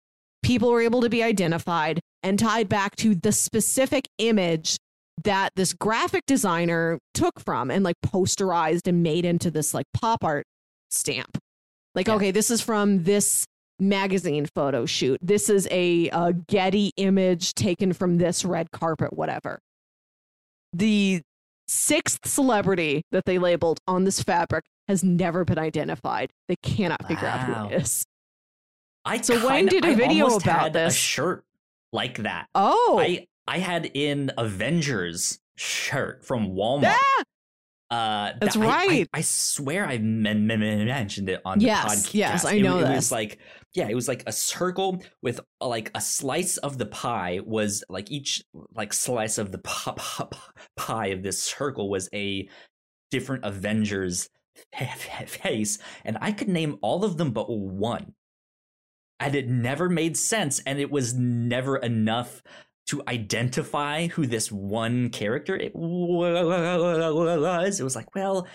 Speaker 2: People were able to be identified and tied back to the specific image that this graphic designer took from and like posterized and made into this like pop art stamp. Like, yeah. okay, this is from this magazine photo shoot. This is a, a Getty image taken from this red carpet, whatever. The sixth celebrity that they labeled on this fabric has never been identified. They cannot wow. figure out who it is.
Speaker 1: I so kinda, Wayne did a video about this. A shirt like that.
Speaker 2: Oh,
Speaker 1: I I had in Avengers shirt from Walmart. Yeah.
Speaker 2: Uh, That's that, right. I,
Speaker 1: I, I, swear I men- men- mentioned it on
Speaker 2: yes,
Speaker 1: the podcast.
Speaker 2: Yes, I know
Speaker 1: it,
Speaker 2: that.
Speaker 1: It was like, yeah, it was like a circle with uh, like a slice of the pie was like each like slice of the pie of this circle was a different Avengers face, and I could name all of them but one. And it never made sense, and it was never enough to identify who this one character it was. It was like, well,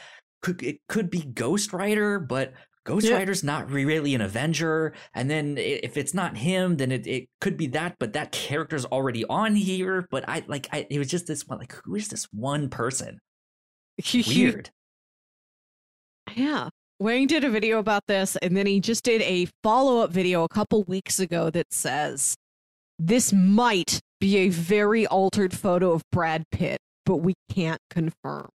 Speaker 1: could, it could be Ghost Rider, but Ghost yeah. Rider's not really an Avenger. And then if it's not him, then it, it could be that, but that character's already on here. But I like, I, it was just this one, like, who is this one person? Weird.
Speaker 2: yeah. Wayne did a video about this, and then he just did a follow up video a couple weeks ago that says, This might be a very altered photo of Brad Pitt, but we can't confirm.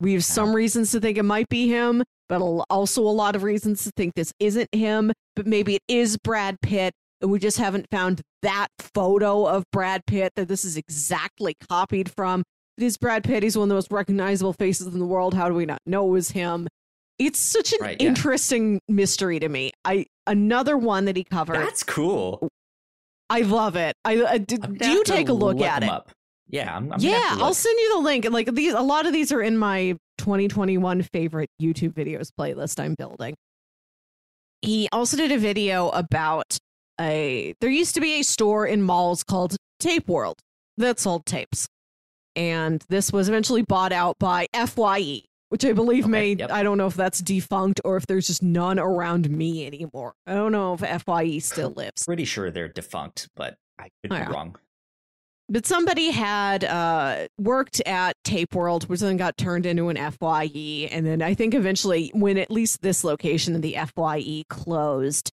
Speaker 2: We have some reasons to think it might be him, but also a lot of reasons to think this isn't him, but maybe it is Brad Pitt, and we just haven't found that photo of Brad Pitt that this is exactly copied from. It is Brad Pitt. He's one of the most recognizable faces in the world. How do we not know it was him? It's such an right, yeah. interesting mystery to me. I another one that he covered.
Speaker 1: That's cool.
Speaker 2: I love it. I, uh, I do, do you take a look, at it?
Speaker 1: Up. Yeah, I'm, I'm
Speaker 2: yeah. I'll send you the link. Like these, a lot of these are in my 2021 favorite YouTube videos playlist I'm building. He also did a video about a. There used to be a store in malls called Tape World that sold tapes, and this was eventually bought out by Fye, which I believe okay, may yep. I don't know if that's defunct or if there's just none around me anymore. I don't know if Fye still lives.
Speaker 1: Pretty sure they're defunct, but I could be oh, wrong.
Speaker 2: But somebody had uh, worked at Tape World, which then got turned into an Fye, and then I think eventually, when at least this location of the Fye closed,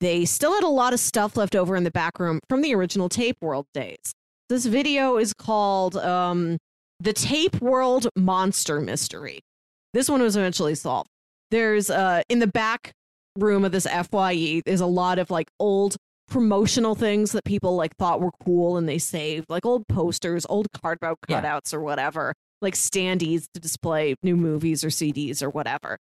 Speaker 2: they still had a lot of stuff left over in the back room from the original Tape World days. This video is called um, "The Tape World Monster Mystery." This one was eventually solved. There's uh in the back room of this FYE, there's a lot of like old promotional things that people like thought were cool and they saved, like old posters, old cardboard cutouts yeah. or whatever, like standees to display new movies or CDs or whatever.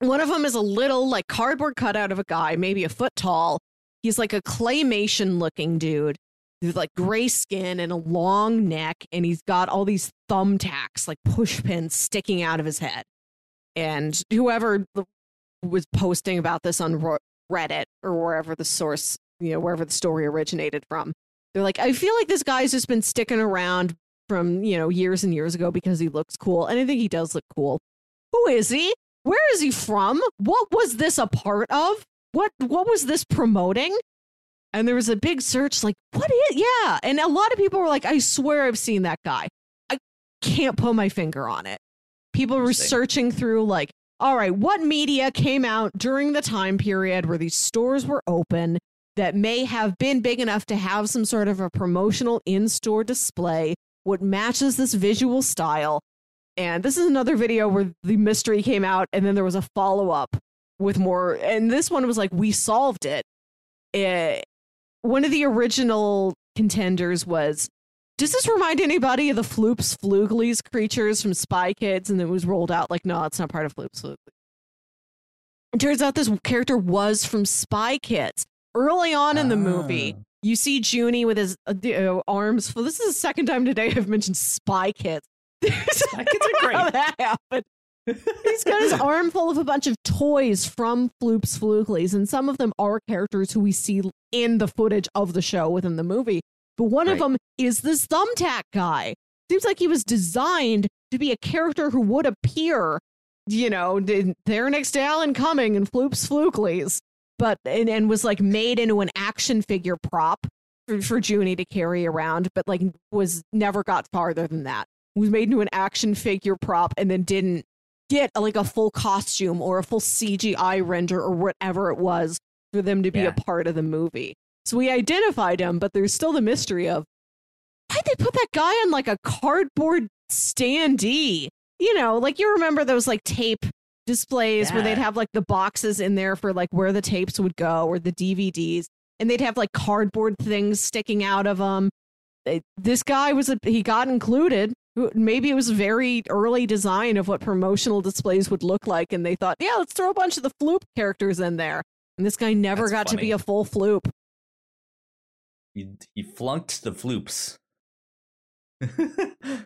Speaker 2: One of them is a little like cardboard cutout of a guy, maybe a foot tall. He's like a claymation looking dude with like gray skin and a long neck, and he's got all these thumbtacks, like push pins sticking out of his head. And whoever was posting about this on Reddit or wherever the source, you know, wherever the story originated from, they're like, I feel like this guy's just been sticking around from, you know, years and years ago because he looks cool. And I think he does look cool. Who is he? Where is he from? What was this a part of? What what was this promoting? And there was a big search like what is yeah and a lot of people were like i swear i've seen that guy i can't put my finger on it people were searching through like all right, what media came out during the time period where these stores were open that may have been big enough to have some sort of a promotional in store display? What matches this visual style? And this is another video where the mystery came out and then there was a follow up with more. And this one was like, we solved it. it one of the original contenders was does this remind anybody of the Floop's Fooglies creatures from Spy Kids? And it was rolled out like, no, it's not part of Floop's Fooglies. It turns out this character was from Spy Kids. Early on in the movie,
Speaker 1: Ah.
Speaker 2: you see Juni with his uh, uh, arms full. This is the second time today I've mentioned Spy Kids.
Speaker 1: Spy Kids are great.
Speaker 2: How that happened. He's got his arm full of a bunch of toys from Floop's Fooglies, and some of them are characters who we see in the footage of the show within the movie. But one of them is this thumbtack guy. Seems like he was designed to be a character who would appear, you know, there next to Alan Cumming and Floop's Fooglies, but and, and was like made into an action figure prop for, for Juni to carry around, but like was never got farther than that. Was made into an action figure prop and then didn't get a, like a full costume or a full CGI render or whatever it was for them to be
Speaker 1: Yeah.
Speaker 2: a part of the movie. So we identified him, but there's still the mystery of why'd they put that guy on like a cardboard standee? You know, like you remember those like tape displays where they'd have like the boxes in there for like where the tapes would go or the DVDs, and they'd have like cardboard things sticking out of them. This guy was a, he got included. Maybe it was a very early design of what promotional displays would look like, and they thought, yeah, let's throw a bunch of the floop characters in there. And this guy never
Speaker 1: That's
Speaker 2: got to be a full floop.
Speaker 1: He, he flunked the floops.
Speaker 2: what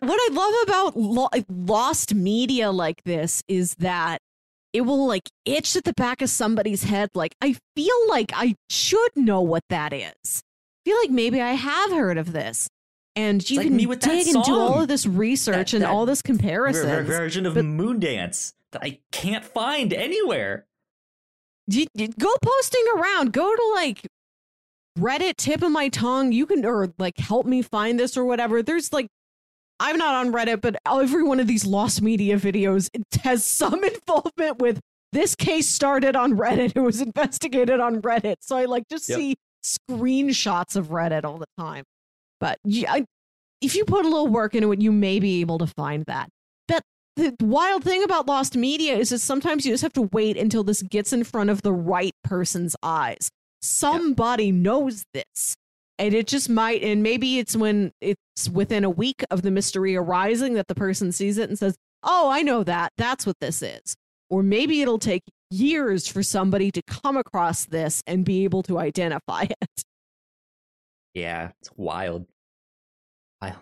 Speaker 2: I love about lo- lost media like this is that it will like itch at the back of somebody's head. Like, I feel like I should know what that is. I feel like maybe I have heard of this. And you
Speaker 1: like
Speaker 2: can
Speaker 1: me with
Speaker 2: dig and do all of this research
Speaker 1: That-
Speaker 2: and
Speaker 1: that
Speaker 2: all this comparison.
Speaker 1: version of
Speaker 2: but-
Speaker 1: Moondance that I can't find anywhere.
Speaker 2: you, you- go posting around. Go to like Reddit, tip of my tongue. You can or like help me find this or whatever. There's like I'm not on Reddit, but every one of these lost media videos it has some involvement with this case started on Reddit. It was investigated on Reddit. So I like just
Speaker 1: Yep.
Speaker 2: see screenshots of Reddit all the time. But I, if you put a little work into it, you may be able to find that. But the wild thing about lost media is that sometimes you just have to wait until this gets in front of the right person's eyes. Somebody knows this. And it just might, and maybe it's when it's within a week of the mystery arising that the person sees it and says, Oh, I know that. That's what this is. Or maybe it'll take years for somebody to come across this and be able to identify it.
Speaker 1: Yeah, it's wild. Wild.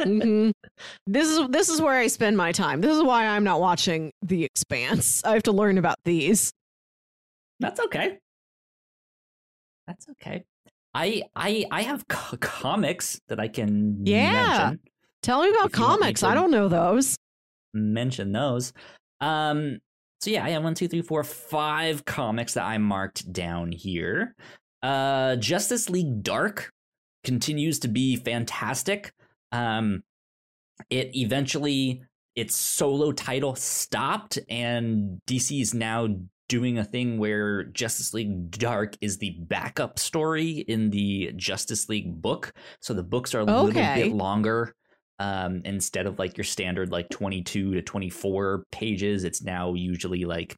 Speaker 2: Mhm. This is this is where I spend my time. This is why I'm not watching The Expanse. I have to learn about these.
Speaker 1: That's okay. That's okay. I I I have co- comics that I can
Speaker 2: Yeah.
Speaker 1: mention.
Speaker 2: Tell me about
Speaker 1: If you me
Speaker 2: comics. I don't know those.
Speaker 1: mention those. Um, so yeah, I have one, two, three, four, five comics that I marked down here. Uh, Justice League Dark continues to be fantastic. Um, it eventually its solo title stopped, and DC is now doing a thing where Justice League Dark is the backup story in the Justice League book. So the books are a little bit longer um instead of like your standard like 22 to 24 pages it's now usually like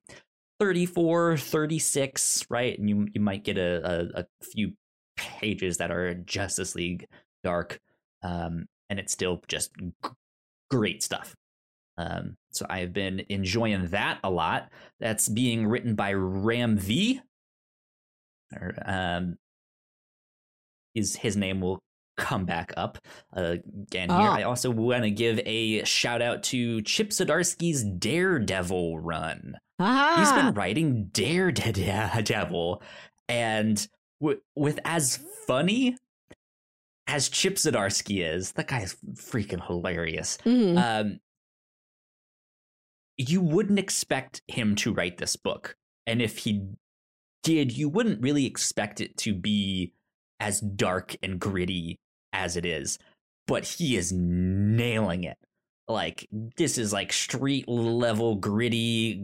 Speaker 1: 34 36 right and you you might get a a, a few pages that are justice league dark um and it's still just g- great stuff um so i've been enjoying that a lot that's being written by ram v or um his his name will come back up uh, again here.
Speaker 2: Oh.
Speaker 1: I also want to give a shout out to Chip Zdarsky's Daredevil run. He's been writing Daredevil, and w- with as funny as Chip Zdarsky is, that guy is freaking hilarious.
Speaker 2: Mhm.
Speaker 1: Um, you wouldn't expect him to write this book, and if he did, you wouldn't really expect it to be as dark and gritty as it is. But he is nailing it. like this is like street level gritty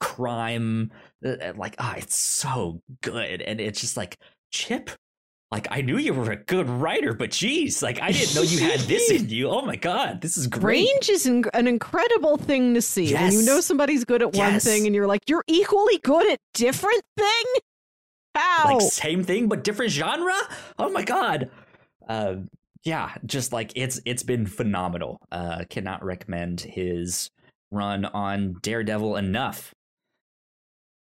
Speaker 1: crime uh, like ah it's so good and it's just like chip like I knew you were a good writer, but geez, like I didn't know you had this in you. Oh my god, this is great.
Speaker 2: Range is an, an incredible thing to see.
Speaker 1: Yes.
Speaker 2: When you know somebody's good at one thing and you're like, you're equally good at different thing? How?
Speaker 1: Like same thing but different genre. Oh my god. Uh, yeah, just like it's it's been phenomenal. Uh, cannot recommend his run on Daredevil enough.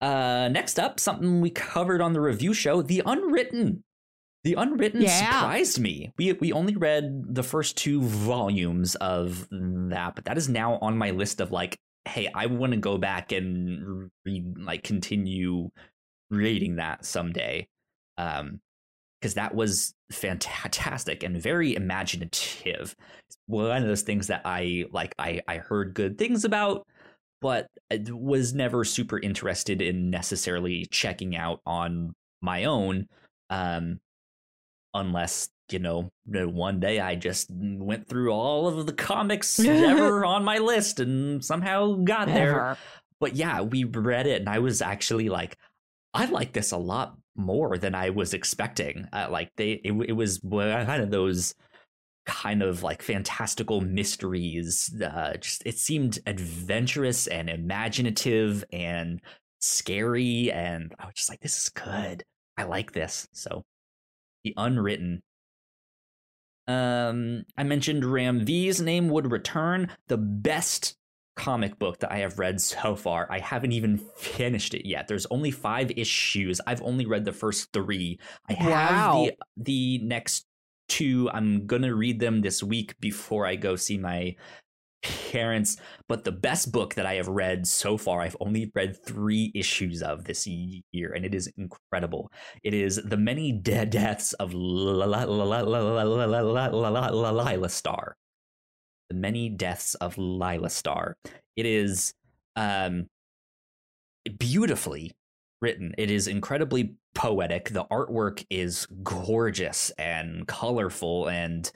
Speaker 1: Uh, next up, something we covered on the review show: The Unwritten. The Unwritten
Speaker 2: Yeah.
Speaker 1: surprised me. We we only read the first two volumes of that, but that is now on my list of like, hey, I want to go back and read, like, continue reading that someday. Um, because that was fantastic and very imaginative. It's one of those things that I like. I I heard good things about, but I was never super interested in necessarily checking out on my own. Um, unless you know one day I just went through all of the comics ever on my list and somehow got there but yeah, we read it, and I was actually like, I like this a lot more than I was expecting. Uh, like they, it, it was kind of those kind of like fantastical mysteries. Uh, just it seemed adventurous and imaginative and scary, and I was just like, this is good. I like this. So, the unwritten. Um, I mentioned Ram V's name would return. The best comic book that I have read so far. I haven't even finished it yet. There's only five issues. I've only read the first three. I have the the next two. I'm gonna read them this week before I go see my parents. But the best book that I have read so far, I've only read three issues of this year, and it is incredible. It is The Many Deaths of Laila Starr. The Many Deaths of Laila Starr. It is um, beautifully written. It is incredibly poetic. The artwork is gorgeous and colorful and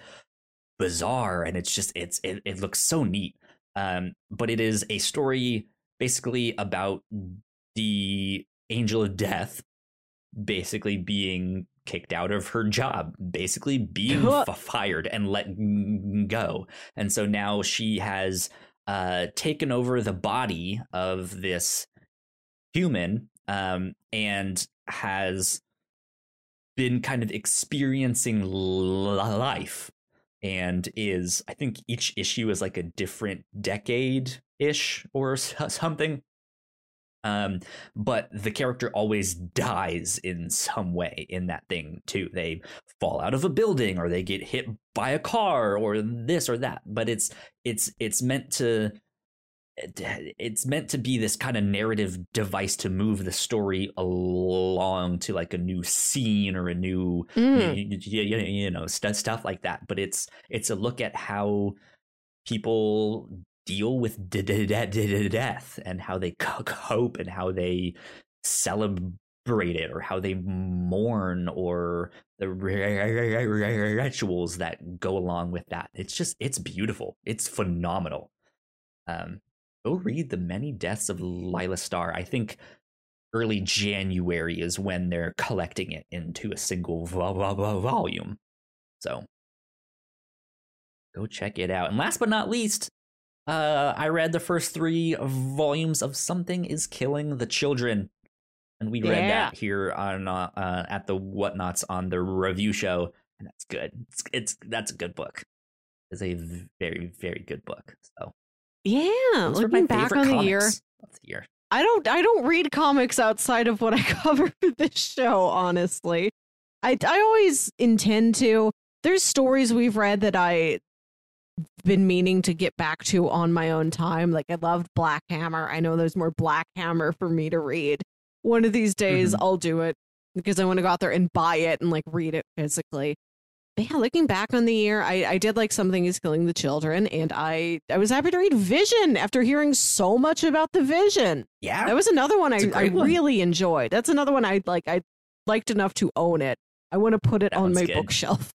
Speaker 1: bizarre, and it's just it's it, it looks so neat. Um, but it is a story basically about the angel of death basically being kicked out of her job, basically being f- fired and let go. And so now she has uh, taken over the body of this human um, and has been kind of experiencing life and is i think each issue is like a different decade ish or something. Um but the character always dies in some way in that thing too. They fall out of a building or they get hit by a car or this or that but it's it's it's meant to it's meant to be this kind of narrative device to move the story along to like a new scene or a new
Speaker 2: Mm.
Speaker 1: you, you, you, know st- stuff like that but it's it's a look at how people deal with d- d- d- death and how they co- cope and how they celebrate it or how they mourn or the rituals that go along with that. It's just it's beautiful. It's phenomenal. Um go read the many deaths of Laila Starr i think early January is when they're collecting it into a single vo- vo- vo- volume. So go check it out. And last but not least, uh, I read the first three volumes of Something Is Killing the Children. And we read
Speaker 2: Yeah.
Speaker 1: that here on uh, uh, at the Whatnauts on the review show, and that's good. It's, it's that's a good book. It's a very very good book. So
Speaker 2: Yeah,
Speaker 1: those were my
Speaker 2: looking back
Speaker 1: favorite
Speaker 2: on the year,
Speaker 1: of the year.
Speaker 2: I don't I don't read comics outside of what I cover for this show, honestly. I I always intend to. There's stories we've read that I been meaning to get back to on my own time. Like I loved Black Hammer. I know there's more Black Hammer for me to read. One of these days mm-hmm. I'll do it because I want to go out there and buy it and like read it physically. But yeah, looking back on the year, I, I did like something is killing the children, and I I was happy to read Vision after hearing so much about the Vision.
Speaker 1: Yeah,
Speaker 2: That was another one I,
Speaker 1: It's
Speaker 2: I
Speaker 1: one.
Speaker 2: really enjoyed. That's another one I like. I liked enough to own it. I want to put it
Speaker 1: That
Speaker 2: on my
Speaker 1: good.
Speaker 2: bookshelf.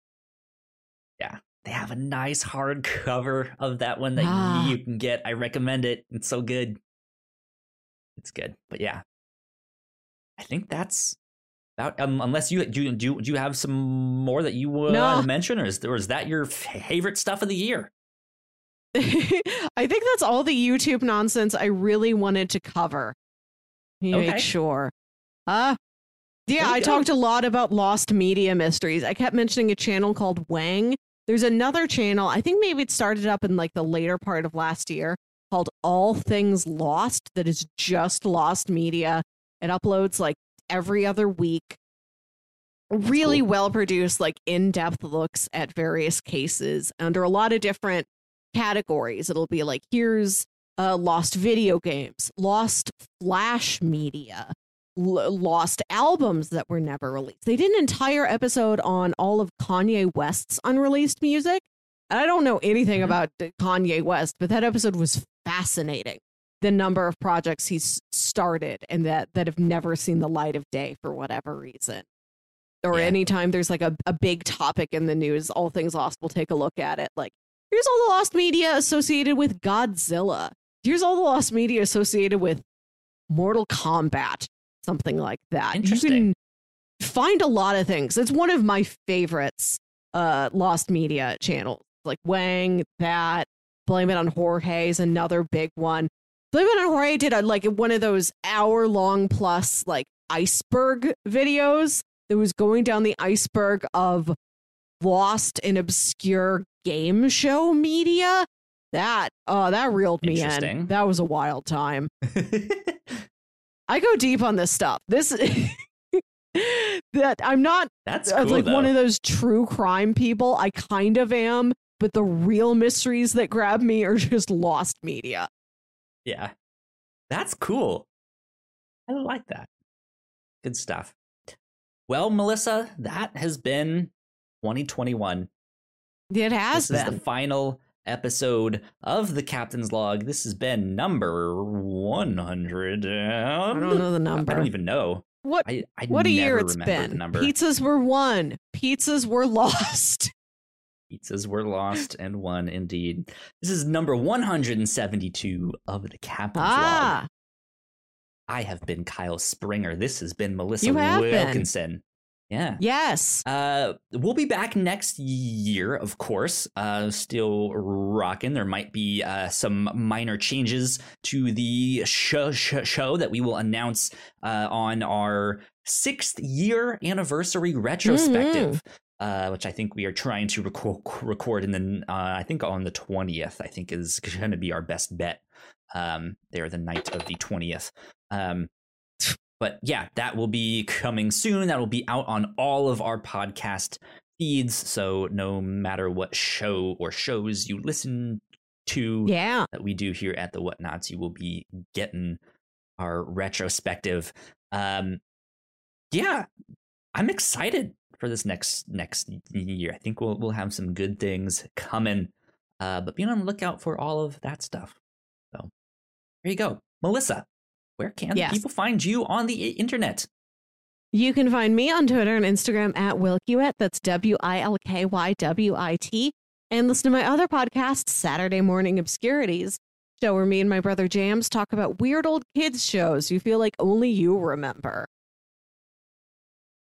Speaker 1: Yeah, they have a nice hard cover of that one that
Speaker 2: Ah.
Speaker 1: you can get. I recommend it. It's so good. It's good. But yeah, I think that's about. Um, unless you do, do, do you have some more that you want
Speaker 2: No.
Speaker 1: to mention, or is, or is that your favorite stuff of the year?
Speaker 2: I think that's all the YouTube nonsense I really wanted to cover.
Speaker 1: Okay.
Speaker 2: Make sure. Uh yeah, I
Speaker 1: go.
Speaker 2: talked a lot about lost media mysteries. I kept mentioning a channel called Whang. There's another channel, I think maybe it started up in like the later part of last year, called All Things Lost, that is just lost media. It uploads like every other week. Really
Speaker 1: cool.
Speaker 2: well produced, like in depth looks at various cases under a lot of different categories. It'll be like, here's uh, lost video games, lost flash media, l- lost albums that were never released. They did an entire episode on all of Kanye West's unreleased music. And I don't know anything
Speaker 1: Mhm.
Speaker 2: about Kanye West, but that episode was fascinating. The number of projects he's started and that that have never seen the light of day for whatever reason. Or
Speaker 1: Yeah.
Speaker 2: anytime there's like a, a big topic in the news, all things lost, we'll take a look at it. Like, here's all the lost media associated with Godzilla. Here's all the lost media associated with Mortal Kombat, something like that.
Speaker 1: Interesting.
Speaker 2: Find a lot of things. It's one of my favorites uh lost media channels. Like Whang, that, Blame It on Jorge is another big one. Blame It on Jorge did a, like one of those hour long plus like iceberg videos that was going down the iceberg of lost and obscure game show media. That uh that reeled me in. That was a wild time. I go deep on this stuff. This that I'm not
Speaker 1: That's
Speaker 2: uh,
Speaker 1: cool,
Speaker 2: like one of those true crime people. I kind of am, but the real mysteries that grab me are just lost media.
Speaker 1: Yeah. That's cool. I like that. Good stuff. Well, Melissa, that has been 2021.
Speaker 2: It has
Speaker 1: this is the final episode of the Captain's Log. This has been number 100.
Speaker 2: I don't know the number.
Speaker 1: I don't even know.
Speaker 2: what
Speaker 1: I, I
Speaker 2: what a year it's been.
Speaker 1: Number.
Speaker 2: Pizzas were won. Pizzas were lost.
Speaker 1: Pizzas were lost and won indeed. This is number 172 of the Captain's Log.
Speaker 2: ah,
Speaker 1: I have been Kyle Springer. This has been Melissa
Speaker 2: have been.
Speaker 1: Wilkinson. Yeah.
Speaker 2: yes.
Speaker 1: Uh, we'll be back next year, of course. Uh, still rocking. There might be uh, some minor changes to the show, show, show that we will announce uh, on our sixth year anniversary retrospective. Uh, which I think we are trying to record, record in the, uh, I think on the 20th, I think is going to be our best bet. Um, there, the night of the 20th. Um, but yeah, that will be coming soon. That will be out on all of our podcast feeds. So no matter what show or shows you listen to
Speaker 2: Yeah.
Speaker 1: that we do here at the Whatnauts, you will be getting our retrospective. Um, yeah, I'm excited for this next next year. I think we'll we'll have some good things coming. Uh, but be on the lookout for all of that stuff. So there you go, Melissa. Where can
Speaker 2: Yes.
Speaker 1: people find you on the internet?
Speaker 2: You can find me on Twitter and Instagram at Wilkywit. That's W I L K Y W I T. And listen to my other podcast, Saturday Morning Obscurities, show where me and my brother Jams talk about weird old kids shows you feel like only you remember.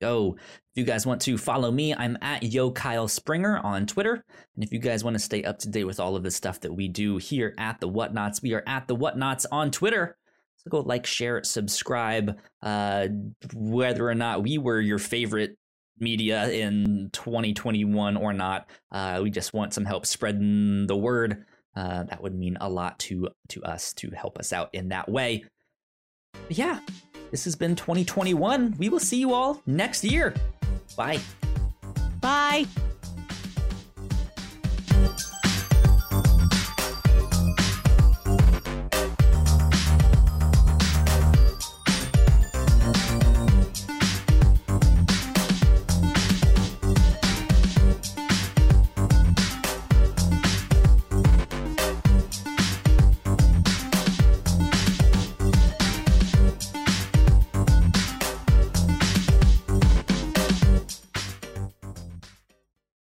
Speaker 1: Go. If you guys want to follow me, I'm at Yo Kyle Springer on Twitter. And if you guys want to stay up to date with all of the stuff that we do here at the Whatnauts, we are at the Whatnauts on Twitter. So go like, share, subscribe. Uh, whether or not we were your favorite media in 2021 or not, uh, we just want some help spreading the word. Uh, that would mean a lot to to us to help us out in that way. But yeah, this has been 2021. We will see you all next year. Bye.
Speaker 2: Bye.